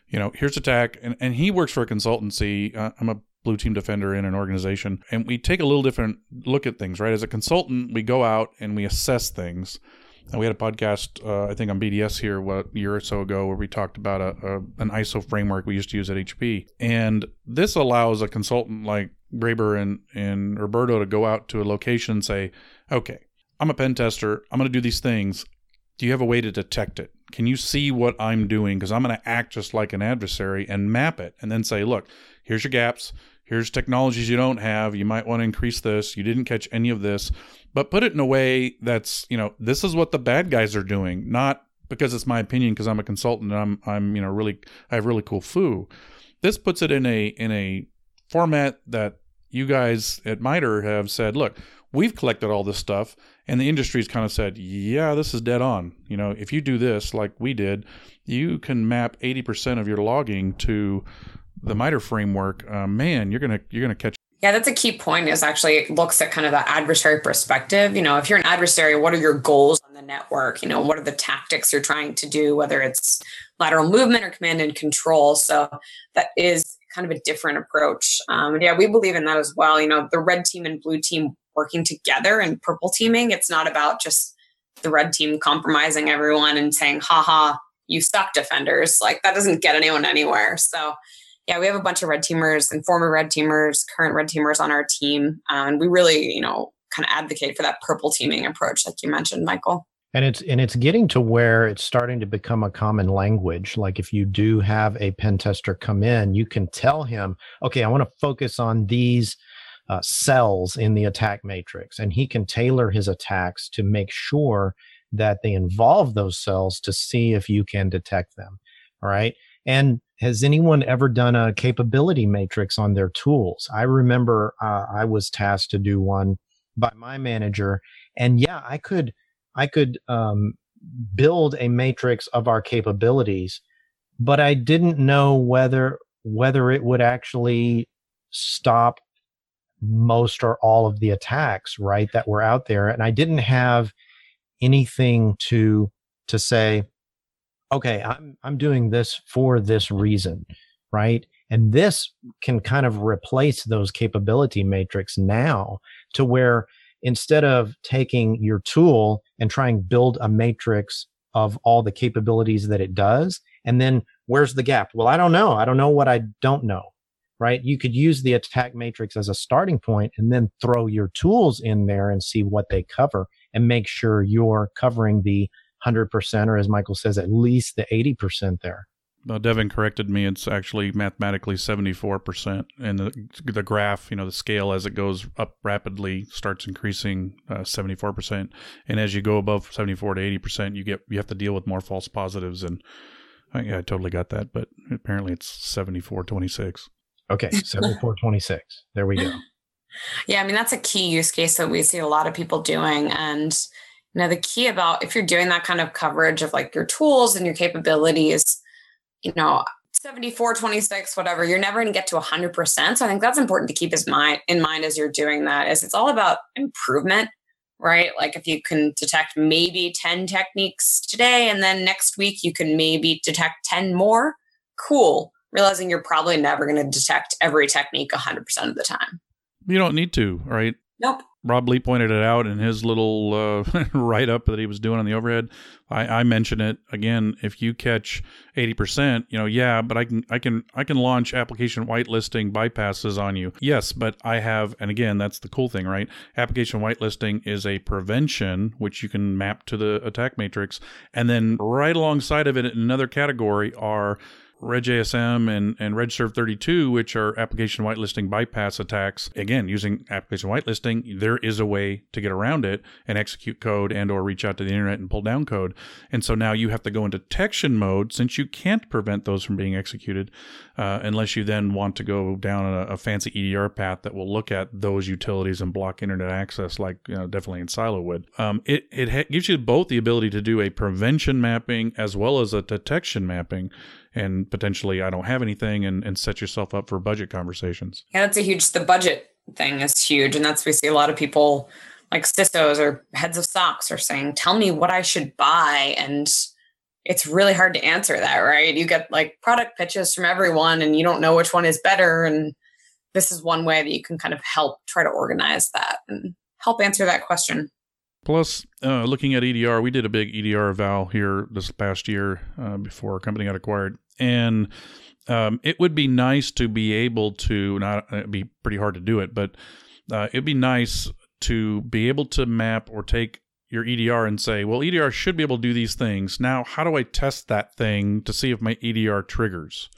you know, here's attack, and and he works for a consultancy. Uh, I'm a blue team defender in an organization and we take a little different look at things right as a consultant we go out and we assess things we had a podcast, uh, I think, on BDS here what a year or so ago, where we talked about a, a, an ISO framework we used to use at HP, and this allows a consultant like Graeber and and Roberto to go out to a location and say, "Okay, I'm a pen tester. I'm going to do these things. Do you have a way to detect it? Can you see what I'm doing? Because I'm going to act just like an adversary and map it, and then say, look, here's your gaps." Here's technologies you don't have. You might want to increase this. You didn't catch any of this but put it in a way that's you know this is what the bad guys are doing, not because it's my opinion because I'm a consultant and I'm I'm you know really I have really cool foo. This puts it in a in a format that you guys at MITRE have said, look, we've collected all this stuff and the industry's kind of said, yeah, this is dead on. You know, if you do this like we did, you can map 80% of your logging to the MITRE framework. Uh, man, you're gonna you're gonna catch yeah, that's a key point is actually it looks at kind of the adversary perspective. You know, if you're an adversary, what are your goals on the network? You know, what are the tactics you're trying to do, whether it's lateral movement or command and control. So that is kind of a different approach. Um, yeah, we believe in that as well. You know, the red team and blue team working together and purple teaming. It's not about just the red team compromising everyone and saying, haha, you suck defenders. Like that doesn't get anyone anywhere. So yeah, we have a bunch of red teamers and former red teamers, current red teamers on our team. Um, and we really, you know, kind of advocate for that purple teaming approach, like you mentioned, Michael. And it's and it's getting to where it's starting to become a common language. Like if you do have a pen tester come in, you can tell him, okay, I want to focus on these uh, cells in the attack matrix, and he can tailor his attacks to make sure that they involve those cells to see if you can detect them. All right. And has anyone ever done a capability matrix on their tools? I remember uh, I was tasked to do one by my manager, and yeah, I could I could um, build a matrix of our capabilities, but I didn't know whether whether it would actually stop most or all of the attacks right that were out there and i didn't have anything to to say okay i'm i'm doing this for this reason right? And this can kind of replace those capability matrix now to where instead of taking your tool and trying build a matrix of all the capabilities that it does and then where's the gap? Well i don't know. I don't know what i don't know right? You could use the attack matrix as a starting point and then throw your tools in there and see what they cover and make sure you're covering the 100% or as Michael says, at least the 80% there. Well, Devin corrected me. It's actually mathematically 74%. And the, the graph, you know, the scale as it goes up rapidly starts increasing uh, 74%. And as you go above 74 to 80%, you get, you have to deal with more false positives. And I, yeah, I totally got that. But apparently it's 74 26. Okay, 7426. there we go. Yeah, I mean, that's a key use case that we see a lot of people doing. And, know, the key about if you're doing that kind of coverage of like your tools and your capabilities, you know, 74, 26, whatever, you're never going to get to 100%. So I think that's important to keep as mind, in mind as you're doing that is it's all about improvement, right? Like if you can detect maybe 10 techniques today and then next week you can maybe detect 10 more, cool realizing you're probably never going to detect every technique 100% of the time. You don't need to, right? Nope. Rob Lee pointed it out in his little uh, write up that he was doing on the overhead. I, I mention it again. If you catch eighty percent, you know, yeah, but I can, I can, I can launch application whitelisting bypasses on you. Yes, but I have, and again, that's the cool thing, right? Application whitelisting is a prevention which you can map to the attack matrix, and then right alongside of it, in another category are RegAsm and, and Regsvr32, which are application whitelisting bypass attacks, again, using application whitelisting, there is a way to get around it and execute code and or reach out to the internet and pull down code. And so now you have to go into detection mode since you can't prevent those from being executed uh, unless you then want to go down a, a, fancy EDR path that will look at those utilities and block internet access like you know, definitely enSilo would. Um, it, it ha- gives you both the ability to do a prevention mapping as well as a detection mapping and potentially I don't have anything and, and set yourself up for budget conversations. Yeah, that's a huge the budget thing is huge. And that's we see a lot of people like CISOs or heads of SOCs are saying, tell me what I should buy. And it's really hard to answer that, right? You get like product pitches from everyone and you don't know which one is better. And this is one way that you can kind of help try to organize that and help answer that question. Plus, uh, looking at EDR, we did a big EDR eval here this past year uh, before our company got acquired, and um, it would be nice to be able to not it'd be pretty hard to do it, but uh, it'd be nice to be able to map or take your EDR and say, well, EDR should be able to do these things. Now, how do I test that thing to see if my EDR triggers?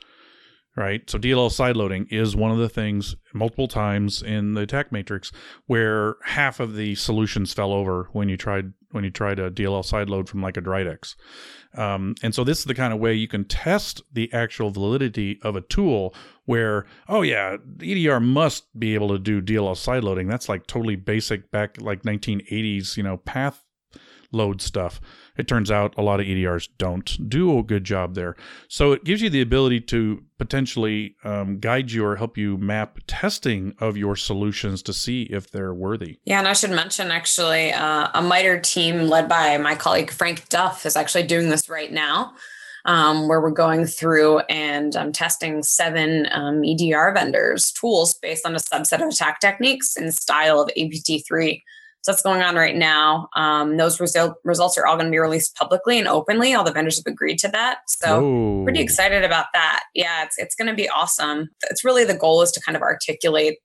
Right? So DLL sideloading is one of the things multiple times in the attack matrix where half of the solutions fell over when you tried when you tried a DLL sideload from like a Dridex. Um, and so this is the kind of way you can test the actual validity of a tool where, oh yeah, EDR must be able to do DLL sideloading. That's like totally basic back like 1980s, you know, path load stuff. It turns out a lot of EDRs don't do a good job there. So it gives you the ability to potentially um, guide you or help you map testing of your solutions to see if they're worthy. Yeah, and I should mention actually uh, a MITRE team led by my colleague Frank Duff is actually doing this right now. Um, where we're going through and um, testing seven um, EDR vendors tools based on a subset of attack techniques and style of APT3 so that's going on right now. Um, those resu- results are all going to be released publicly and openly. All the vendors have agreed to that. So Whoa. pretty excited about that. Yeah, it's it's going to be awesome. It's really the goal is to kind of articulate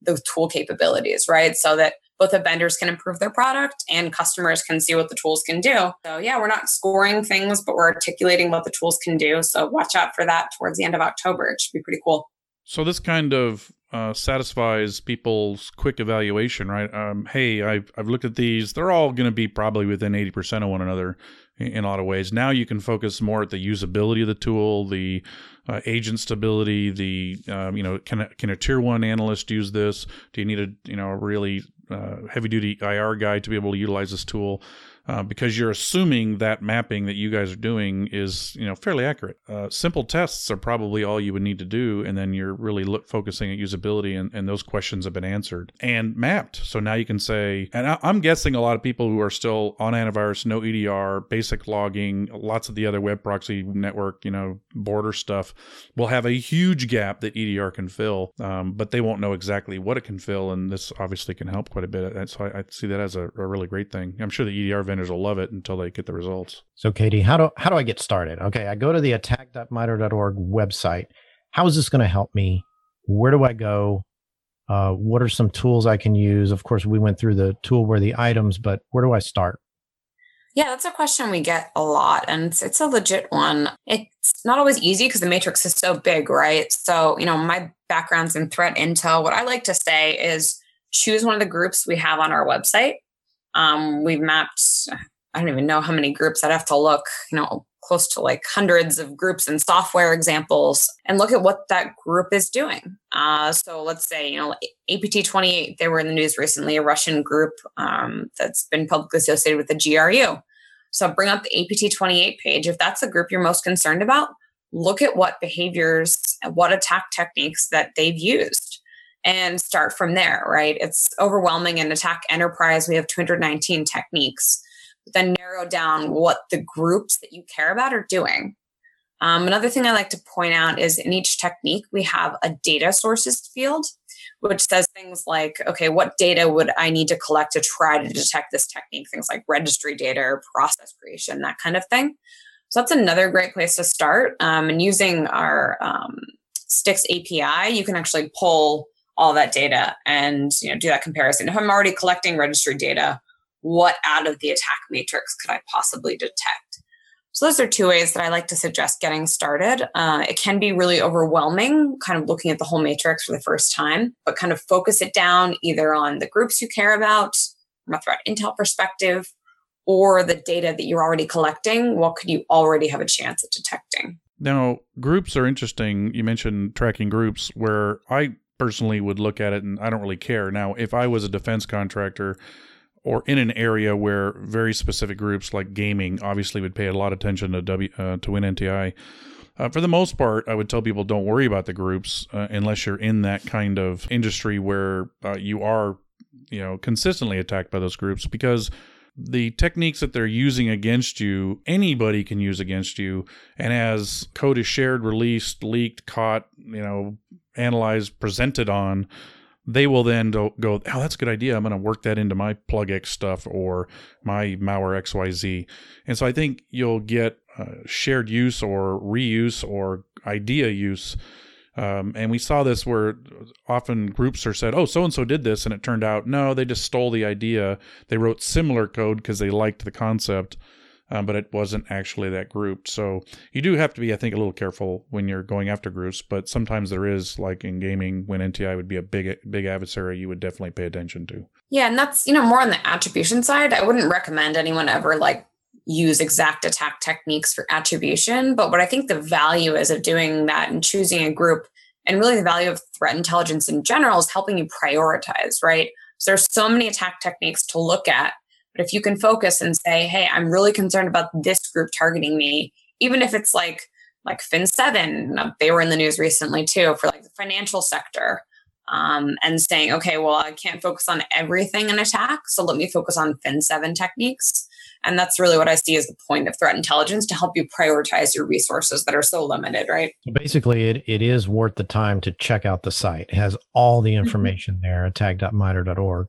the tool capabilities, right? So that both the vendors can improve their product and customers can see what the tools can do. So yeah, we're not scoring things, but we're articulating what the tools can do. So watch out for that towards the end of October. It should be pretty cool. So this kind of uh, satisfies people's quick evaluation, right? Um, hey, I've, I've looked at these. They're all going to be probably within 80% of one another in a lot of ways. Now you can focus more at the usability of the tool, the uh, agent stability, the um, you know can a, can a tier one analyst use this? Do you need a you know a really uh, heavy duty IR guy to be able to utilize this tool? Uh, because you're assuming that mapping that you guys are doing is you know fairly accurate. Uh, simple tests are probably all you would need to do, and then you're really look, focusing at usability, and, and those questions have been answered and mapped. So now you can say, and I, I'm guessing a lot of people who are still on antivirus, no EDR, basic logging, lots of the other web proxy network, you know, border stuff, will have a huge gap that EDR can fill, um, but they won't know exactly what it can fill, and this obviously can help quite a bit. So I, I see that as a, a really great thing. I'm sure the EDR vendors will love it until they get the results. So, Katie, how do how do I get started? Okay, I go to the attack.mitre.org website. How is this going to help me? Where do I go? Uh, what are some tools I can use? Of course, we went through the tool where the items, but where do I start? Yeah, that's a question we get a lot, and it's, it's a legit one. It's not always easy because the matrix is so big, right? So, you know, my background's in threat intel. What I like to say is choose one of the groups we have on our website um, we've mapped, I don't even know how many groups. I'd have to look, you know, close to like hundreds of groups and software examples and look at what that group is doing. Uh, so let's say, you know, APT 28, they were in the news recently, a Russian group um, that's been publicly associated with the GRU. So bring up the APT 28 page. If that's the group you're most concerned about, look at what behaviors, what attack techniques that they've used and start from there, right? It's overwhelming in Attack Enterprise. We have 219 techniques, but then narrow down what the groups that you care about are doing. Um, another thing I like to point out is in each technique, we have a data sources field, which says things like, okay, what data would I need to collect to try to detect this technique? Things like registry data or process creation, that kind of thing. So that's another great place to start. Um, and using our um, STIX API, you can actually pull all that data and you know do that comparison. If I'm already collecting registry data, what out of the attack matrix could I possibly detect? So those are two ways that I like to suggest getting started. Uh, it can be really overwhelming, kind of looking at the whole matrix for the first time, but kind of focus it down either on the groups you care about from a threat intel perspective or the data that you're already collecting. What could you already have a chance at detecting? Now, groups are interesting. You mentioned tracking groups where I personally would look at it and I don't really care. Now, if I was a defense contractor or in an area where very specific groups like gaming obviously would pay a lot of attention to W uh, to Winnti, uh, for the most part, I would tell people don't worry about the groups uh, unless you're in that kind of industry where uh, you are, you know, consistently attacked by those groups because the techniques that they're using against you, anybody can use against you. And as code is shared, released, leaked, caught, you know, analyzed, presented on, they will then go, oh, that's a good idea. I'm going to work that into my PlugX stuff or my malware XYZ. And so I think you'll get uh, shared use or reuse or idea use. Um, and we saw this where often groups are said, oh, so and so did this. And it turned out, no, they just stole the idea. They wrote similar code because they liked the concept um, but it wasn't actually that group. So you do have to be, I think, a little careful when you're going after groups. But sometimes there is, like in gaming, Winnti would be a big, big adversary. You would definitely pay attention to. Yeah, and that's you know more on the attribution side. I wouldn't recommend anyone ever like use exact attack techniques for attribution. But what I think the value is of doing that and choosing a group, and really the value of threat intelligence in general is helping you prioritize. Right. So there's so many attack techniques to look at but if you can focus and say, hey, I'm really concerned about this group targeting me, even if it's like like Fin7, they were in the news recently too for like the financial sector. Um, and saying, okay, well, I can't focus on everything in attack, so let me focus on Fin7 techniques. And that's really what I see as the point of threat intelligence to help you prioritize your resources that are so limited, right? Basically, it, it is worth the time to check out the site. It has all the mm-hmm. information mm-hmm. there, attack.mitre.org.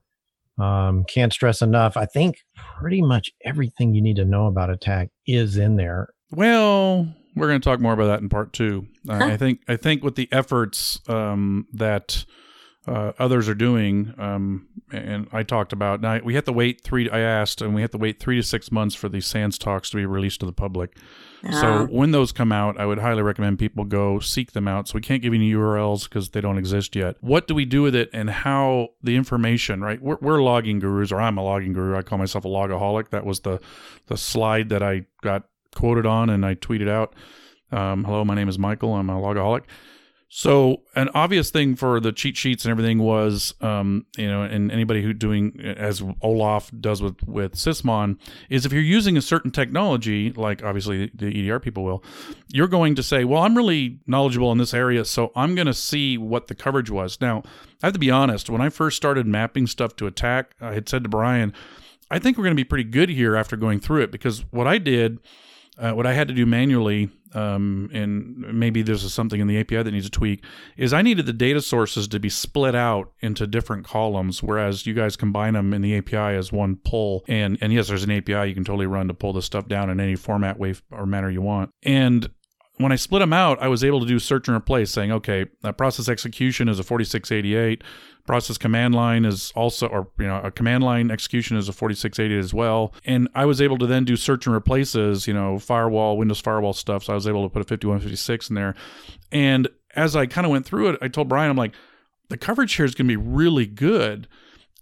Um, can't stress enough. I think pretty much everything you need to know about attack is in there. Well, we're going to talk more about that in part two. Uh, I think I think with the efforts um, that uh, others are doing. Um, and I talked about now we have to wait three. I asked, and we have to wait three to six months for these SANS talks to be released to the public. So when those come out, I would highly recommend people go seek them out. So we can't give you any URLs because they don't exist yet. What do we do with it, and how the information? Right, we're, we're logging gurus, or I'm a logging guru. I call myself a logaholic. That was the the slide that I got quoted on, and I tweeted out. Um, hello, my name is Michael. I'm a logaholic. So an obvious thing for the cheat sheets and everything was, um, you know, and anybody who doing as Olaf does with with Sysmon is if you're using a certain technology, like obviously the EDR people will, you're going to say, well, I'm really knowledgeable in this area, so I'm going to see what the coverage was. Now, I have to be honest. When I first started mapping stuff to attack, I had said to Brian, I think we're going to be pretty good here after going through it because what I did, uh, what I had to do manually um, and maybe there's something in the API that needs a tweak, is I needed the data sources to be split out into different columns, whereas you guys combine them in the API as one pull. And and yes, there's an API you can totally run to pull this stuff down in any format, way, or manner you want. And when I split them out, I was able to do search and replace, saying, okay, process execution is a 4688, process command line is also, or you know, a command line execution is a 4688 as well. And I was able to then do search and replaces, you know, firewall, Windows firewall stuff. So I was able to put a 5156 in there. And as I kind of went through it, I told Brian, I'm like, the coverage here is going to be really good.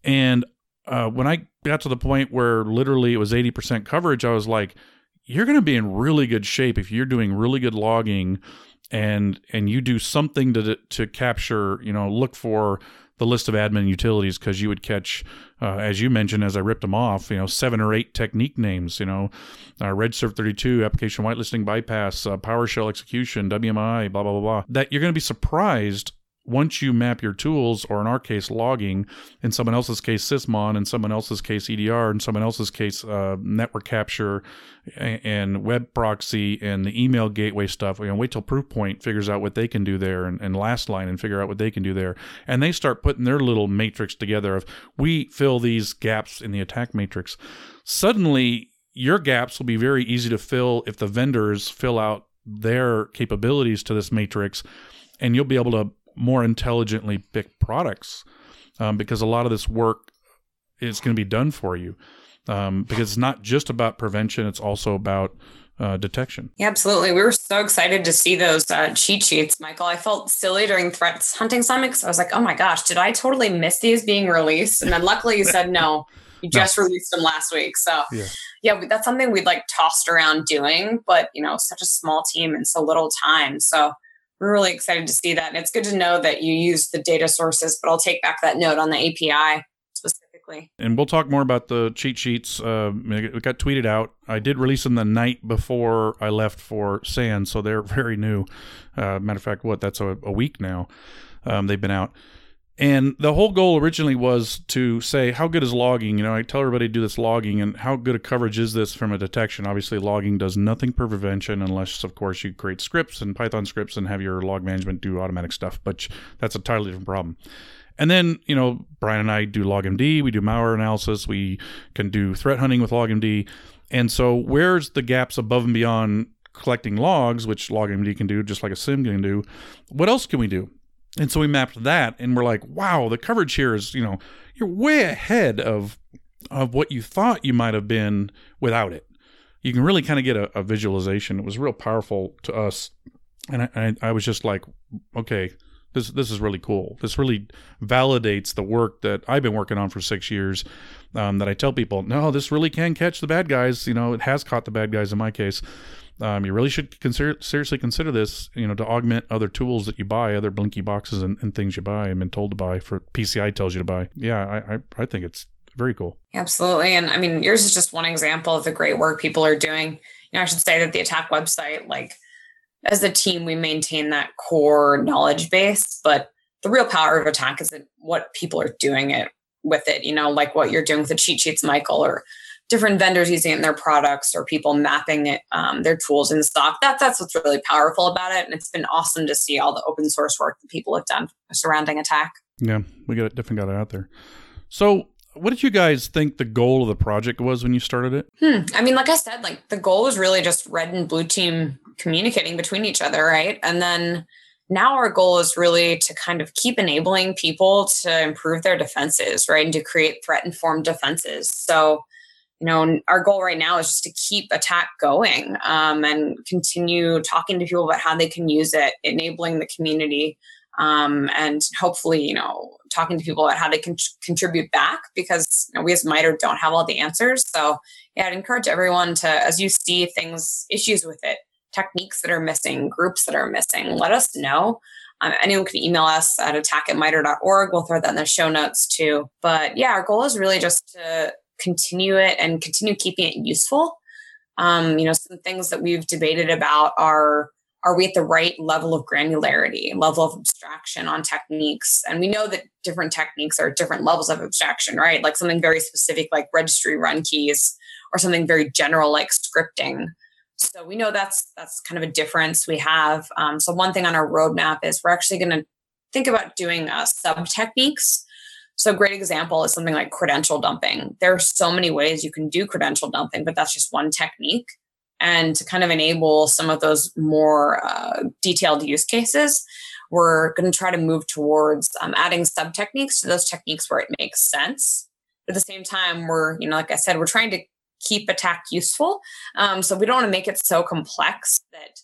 And uh, when I got to the point where literally it was 80% coverage, I was like, you're going to be in really good shape if you're doing really good logging and and you do something to to capture you know look for the list of admin utilities because you would catch uh, as you mentioned as i ripped them off you know seven or eight technique names you know uh, regsvr32 application whitelisting bypass uh, powershell execution wmi blah blah blah blah that you're going to be surprised once you map your tools, or in our case, logging, in someone else's case, Sysmon, in someone else's case, EDR, in someone else's case, uh, network capture and, web proxy and the email gateway stuff, you know, wait till Proofpoint figures out what they can do there and, and Lastline and figure out what they can do there. And they start putting their little matrix together of we fill these gaps in the attack matrix. Suddenly, your gaps will be very easy to fill if the vendors fill out their capabilities to this matrix and you'll be able to more intelligently pick products um, because a lot of this work is going to be done for you um, because it's not just about prevention it's also about uh, detection. Yeah absolutely. We were so excited to see those uh, cheat sheets michael. I felt silly during threats hunting summit because i was like oh my gosh did i totally miss these being released? And then luckily you said no. You just no. released them last week. So yeah. yeah that's something we'd like tossed around doing but you know such a small team and so little time. So we're really excited to see that. And it's good to know that you use the data sources, but I'll take back that note on the API specifically. And we'll talk more about the cheat sheets. Uh, it got tweeted out. I did release them the night before I left for SANS, so they're very new. Uh, matter of fact, what, that's a, a week now um, they've been out. And the whole goal originally was to say, how good is logging? You know, I tell everybody to do this logging, and how good a coverage is this from a detection? Obviously, logging does nothing for prevention unless, of course, you create scripts and Python scripts and have your log management do automatic stuff, but that's a entirely different problem. And then, you know, Brian and I do LogMD, we do malware analysis, we can do threat hunting with LogMD. And so, where's the gaps above and beyond collecting logs, which LogMD can do just like a SIEM can do? What else can we do? And so we mapped that and we're like, wow, the coverage here is, you know, you're way ahead of of what you thought you might have been without it. You can really kind of get a, a visualization. It was real powerful to us. And I, I, I was just like, okay, this this is really cool. This really validates the work that I've been working on for six years. Um, that I tell people, no, this really can catch the bad guys. You know, it has caught the bad guys in my case um, you really should consider seriously consider this, you know, to augment other tools that you buy, other Blinky boxes and, and things you buy and been told to buy for PCI tells you to buy. Yeah, I, I, I think it's very cool. Absolutely. And I mean, yours is just one example of the great work people are doing. You know, I should say that the attack website, like as a team, we maintain that core knowledge base, but the real power of attack is what people are doing it with it, you know, like what you're doing with the cheat sheets, Michael, or different vendors using it in their products or people mapping it um, their tools in stock that that's what's really powerful about it and it's been awesome to see all the open source work that people have done surrounding attack yeah we got it definitely got it out there so what did you guys think the goal of the project was when you started it hmm. i mean like i said like the goal was really just red and blue team communicating between each other right and then now our goal is really to kind of keep enabling people to improve their defenses, right? And to create threat informed defenses. So, you know, our goal right now is just to keep attack going um, and continue talking to people about how they can use it, enabling the community, um, and hopefully, you know, talking to people about how they can contribute back because you know, we as MITRE don't have all the answers. So, yeah, I'd encourage everyone to, as you see things, issues with it, techniques that are missing, groups that are missing, let us know. Um, anyone can email us at attack at mitre.org. We'll throw that in the show notes too. But yeah, our goal is really just to continue it and continue keeping it useful. Um, you know, some things that we've debated about are are we at the right level of granularity, level of abstraction on techniques? And we know that different techniques are different levels of abstraction, right? Like something very specific like registry run keys or something very general like scripting so we know that's that's kind of a difference we have. Um, so one thing on our roadmap is we're actually going to think about doing uh, sub techniques. So great example is something like credential dumping. There are so many ways you can do credential dumping, but that's just one technique. And to kind of enable some of those more uh, detailed use cases, we're going to try to move towards um, adding sub techniques to those techniques where it makes sense. But At the same time, we're, you know, like I said, we're trying to keep attack useful. Um, so we don't want to make it so complex that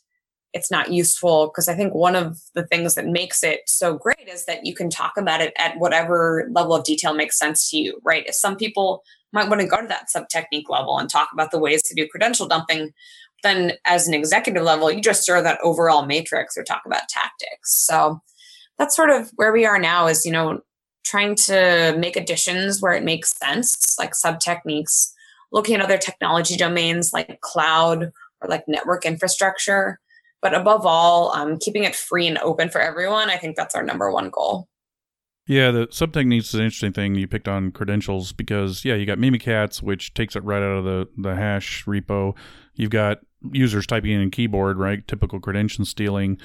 it's not useful because I think one of the things that makes it so great is that you can talk about it at whatever level of detail makes sense to you, right? If some people might want to go to that sub technique level and talk about the ways to do credential dumping, then as an executive level, you just throw that overall matrix or talk about tactics. So that's sort of where we are now is, you know, trying to make additions where it makes sense, like sub techniques looking at other technology domains like cloud or like network infrastructure. But above all, um, keeping it free and open for everyone, I think that's our number one goal. Yeah, the sub techniques is an interesting thing you picked on credentials because yeah, you got Mimikatz, which takes it right out of the the hash repo. You've got users typing in keyboard, right? Typical credential stealing,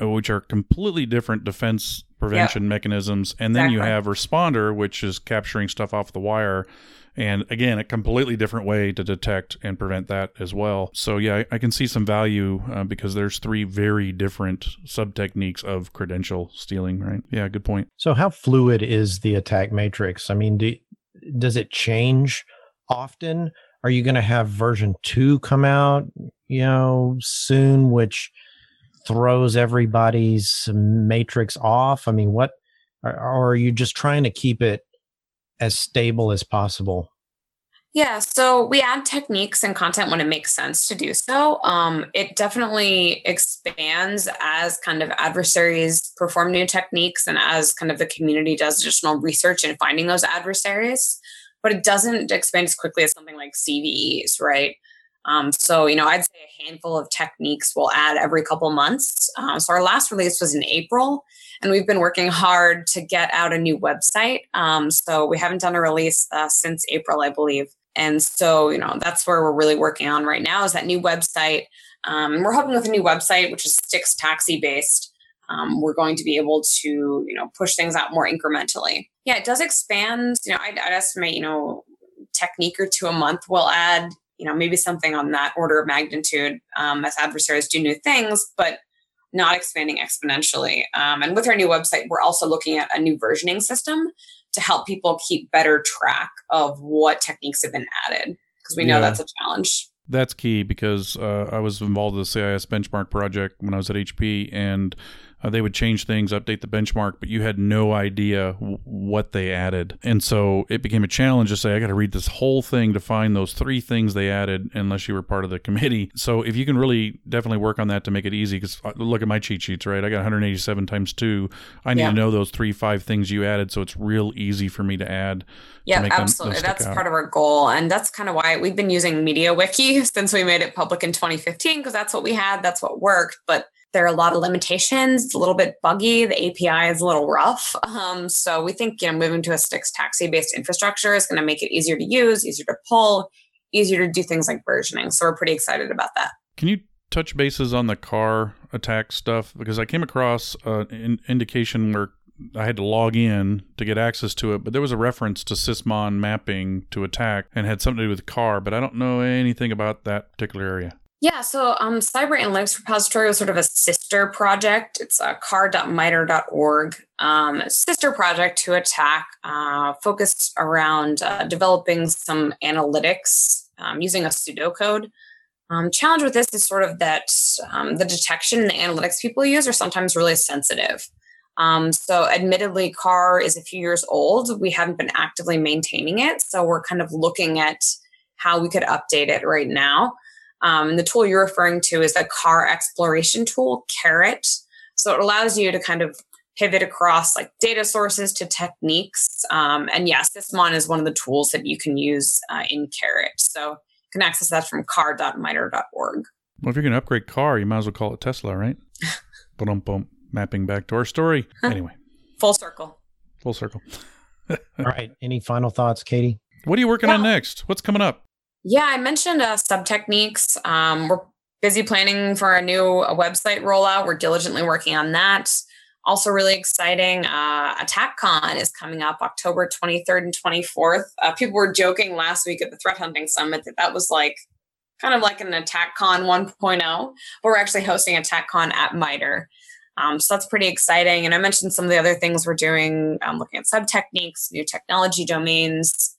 uh, which are completely different defense prevention yep. mechanisms. And then exactly. you have responder, which is capturing stuff off the wire and again, a completely different way to detect and prevent that as well. So, yeah, I, I can see some value uh, because there's three very different sub techniques of credential stealing, right? Yeah, good point. So, how fluid is the attack matrix? I mean, do, does it change often? Are you going to have version two come out, you know, soon, which throws everybody's matrix off? I mean, what, or are you just trying to keep it as stable as possible? Yeah, so we add techniques and content when it makes sense to do so. Um, it definitely expands as kind of adversaries perform new techniques and as kind of the community does additional research in finding those adversaries. But it doesn't expand as quickly as something like CVEs, right? Um, so, you know, I'd say a handful of techniques we'll add every couple months. Um, so, our last release was in April, and we've been working hard to get out a new website. Um, so, we haven't done a release uh, since April, I believe. And so, you know, that's where we're really working on right now is that new website. Um, we're hoping with a new website, which is STIX TAXII based, um, we're going to be able to, you know, push things out more incrementally. Yeah, it does expand. You know, I'd, I'd estimate, you know, technique or two a month. We'll add you know maybe something on that order of magnitude um, as adversaries do new things but not expanding exponentially um, and with our new website we're also looking at a new versioning system to help people keep better track of what techniques have been added because we know yeah. that's a challenge that's key because uh, I was involved in the CIS benchmark project when I was at HP, and uh, they would change things, update the benchmark, but you had no idea w- what they added. And so it became a challenge to say, I got to read this whole thing to find those three things they added, unless you were part of the committee. So if you can really definitely work on that to make it easy, because uh, look at my cheat sheets, right? I got 187 times two. I need yeah. to know those three, five things you added. So it's real easy for me to add. Yeah, to absolutely. Them, that's out. part of our goal. And that's kind of why we've been using MediaWiki since we made it public in 2015, because that's what we had, that's what worked. But there are a lot of limitations. It's a little bit buggy. The API is a little rough. Um, so we think you know moving to a STIX TAXII based infrastructure is going to make it easier to use, easier to pull, easier to do things like versioning. So we're pretty excited about that. Can you touch bases on the car attack stuff? Because I came across an in- indication where I had to log in to get access to it, but there was a reference to Sysmon mapping to attack and had something to do with car, but I don't know anything about that particular area. Yeah, so um, Cyber Analytics Repository was sort of a sister project. It's a car.mitre.org um, sister project to attack, uh, focused around uh, developing some analytics um, using a pseudocode. Um, challenge with this is sort of that um, the detection and the analytics people use are sometimes really sensitive. Um, so, admittedly, CAR is a few years old. We haven't been actively maintaining it, so we're kind of looking at how we could update it right now. Um, and the tool you're referring to is the car exploration tool, CARET. So it allows you to kind of pivot across like data sources to techniques. Um, and yes, Sysmon is one of the tools that you can use uh, in CARET. So you can access that from car.mitre.org. Well, if you're going to upgrade car, you might as well call it Tesla, right? boom, boom, mapping back to our story. Anyway, full circle. Full circle. All right. Any final thoughts, Katie? What are you working yeah. on next? What's coming up? Yeah, I mentioned uh, sub techniques. Um, we're busy planning for a new a website rollout. We're diligently working on that. Also, really exciting. Uh, AttackCon is coming up October 23rd and 24th. Uh, people were joking last week at the Threat Hunting Summit that that was like kind of like an AttackCon 1.0, but we're actually hosting AttackCon at MITRE. Um, so that's pretty exciting. And I mentioned some of the other things we're doing, um, looking at sub techniques, new technology domains,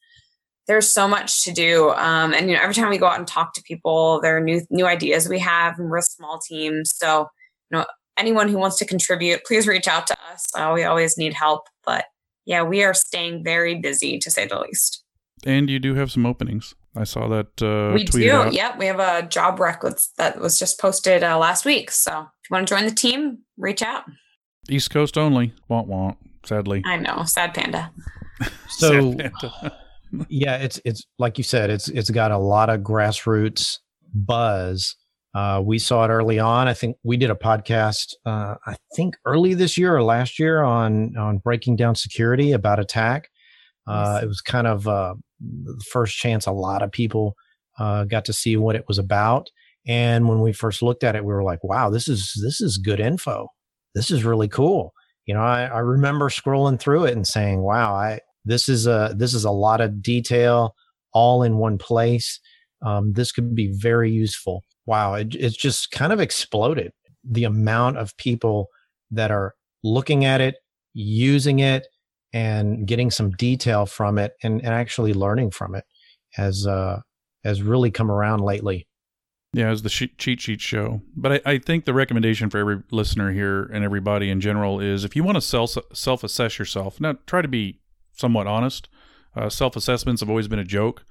there's so much to do. Um, and you know, every time we go out and talk to people, there are new new ideas we have, and we're a small team. So, you know, anyone who wants to contribute, please reach out to us. Uh, we always need help, but yeah, we are staying very busy to say the least. And you do have some openings. I saw that. Uh, we do. Out. Yep, we have a job rec that was just posted uh, last week. So if you want to join the team, reach out. East Coast only. Want want. Sadly. I know. Sad panda. So. Sad panda yeah, it's it's like you said, it's it's got a lot of grassroots buzz. Uh, we saw it early on. I think we did a podcast. Uh, I think early this year or last year on on breaking down security about attack. Uh, it was kind of uh, the first chance a lot of people uh, got to see what it was about. And when we first looked at it, we were like, "Wow, this is this is good info. This is really cool." You know, I, I remember scrolling through it and saying, "Wow, I this is a this is a lot of detail all in one place. Um, this could be very useful. Wow, it, it's just kind of exploded. The amount of people that are looking at it, using it, and getting some detail from it, and, and actually learning from it has uh, has really come around lately. Yeah, as the cheat sheet show. But I, I, think the recommendation for every listener here and everybody in general is if you want to self self assess yourself, now try to be somewhat honest. Uh, Self assessments have always been a joke,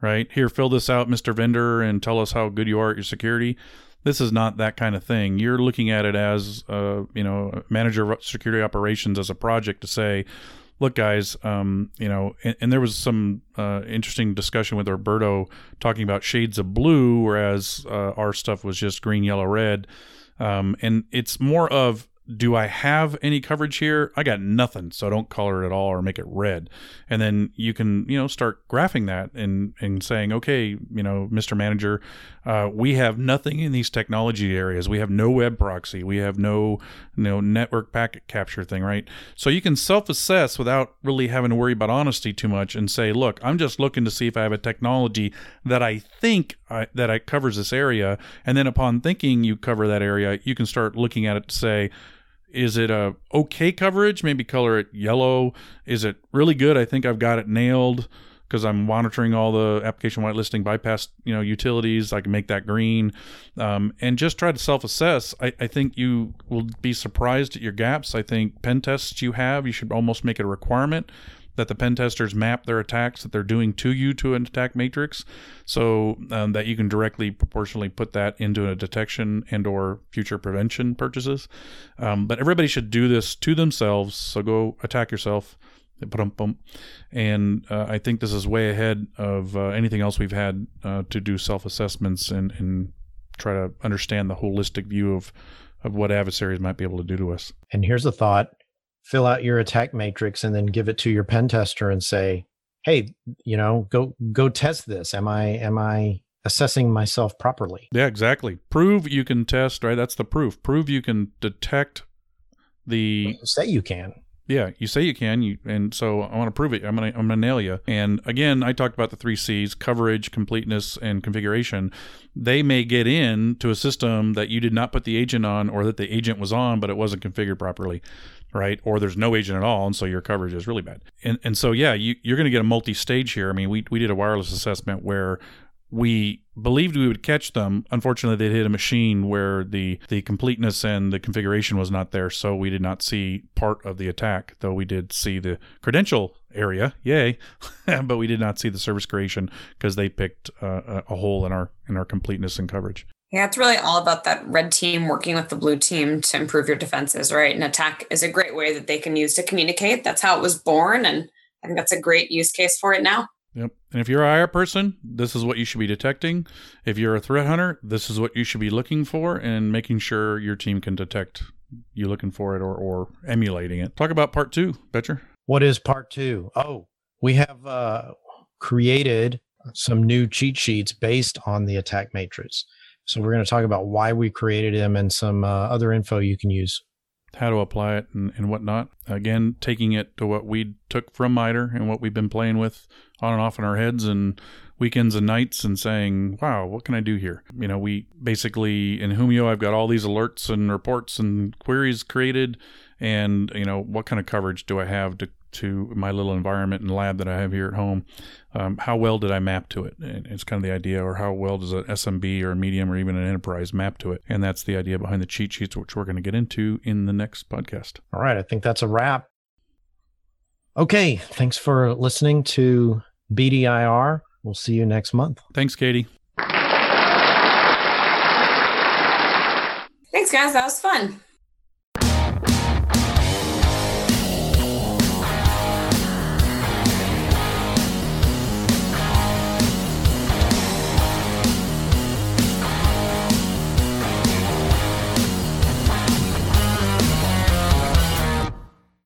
right? Here, fill this out, Mr. Vendor, and tell us how good you are at your security. This is not that kind of thing. You're looking at it as, uh, you know, manager of security operations as a project to say, look, guys, um, you know, and, and, there was some uh, interesting discussion with Roberto talking about shades of blue, whereas uh, our stuff was just green, yellow, red. Um, and it's more of do I have any coverage here? I got nothing, so don't color it at all or make it red. And then you can, you know, start graphing that and and saying, okay, you know, Mr. Manager, uh, we have nothing in these technology areas. We have no web proxy. We have no, you know, network packet capture thing, right? So you can self-assess without really having to worry about honesty too much and say, look, I'm just looking to see if I have a technology that I think I, that I covers this area, and then upon thinking you cover that area, you can start looking at it to say is it a okay coverage? Maybe color it yellow. Is it really good? I think I've got it nailed because I'm monitoring all the application whitelisting bypass you know utilities. I can make that green, um, and just try to self-assess. I, I, think you will be surprised at your gaps. I think pen tests you have, you should almost make it a requirement that the pen testers map their attacks that they're doing to you to an attack matrix so um, that you can directly proportionally put that into a detection and or future prevention purchases. Um, but everybody should do this to themselves so go attack yourself. And uh, I think this is way ahead of uh, anything else we've had uh, to do self assessments and, and try to understand the holistic view of, of what adversaries might be able to do to us. And here's a thought fill out your attack matrix and then give it to your pen tester and say hey you know go go test this. Am i am i assessing myself properly? Yeah exactly. Prove you can test right? That's the proof. Prove you can detect the say you can Yeah, you say you can, you and so I want to prove it. I'm gonna I'm gonna nail you. And again, I talked about the three C's: coverage, completeness, and configuration. They may get in to a system that you did not put the agent on, or that the agent was on, but it wasn't configured properly, right? Or there's no agent at all, and so your coverage is really bad. And and so yeah, you you're gonna get a multi-stage here. I mean, we we did a wireless assessment where we believed we would catch them. Unfortunately, they hit a machine where the the completeness and the configuration was not there, so we did not see part of the attack. Though we did see the credential area, yay! but we did not see the service creation because they picked uh, a hole in our in our completeness and coverage. Yeah, it's really all about that red team working with the blue team to improve your defenses, right? And attack is a great way that they can use to communicate. That's how it was born, and I think that's a great use case for it now. Yep. And if you're a IR person, this is what you should be detecting. If you're a threat hunter, this is what you should be looking for and making sure your team can detect you looking for it or, or emulating it. Talk about part two, Betcher. What is part two? Oh, we have uh, created some new cheat sheets based on the attack matrix. So we're going to talk about why we created them and some uh, other info you can use how to apply it and, and whatnot. Again, taking it to what we took from MITRE and what we've been playing with on and off in our heads and weekends and nights and saying, wow, what can I do here? You know, we basically in Humio, I've got all these alerts and reports and queries created. And, you know, what kind of coverage do I have to to my little environment and lab that I have here at home. Um, how well did I map to it? And it's kind of the idea, or how well does an SMB or a medium or even an enterprise map to it? And that's the idea behind the cheat sheets, which we're going to get into in the next podcast. All right. I think that's a wrap. Okay. Thanks for listening to BDIR. We'll see you next month. Thanks, Katie. Thanks, guys. That was fun.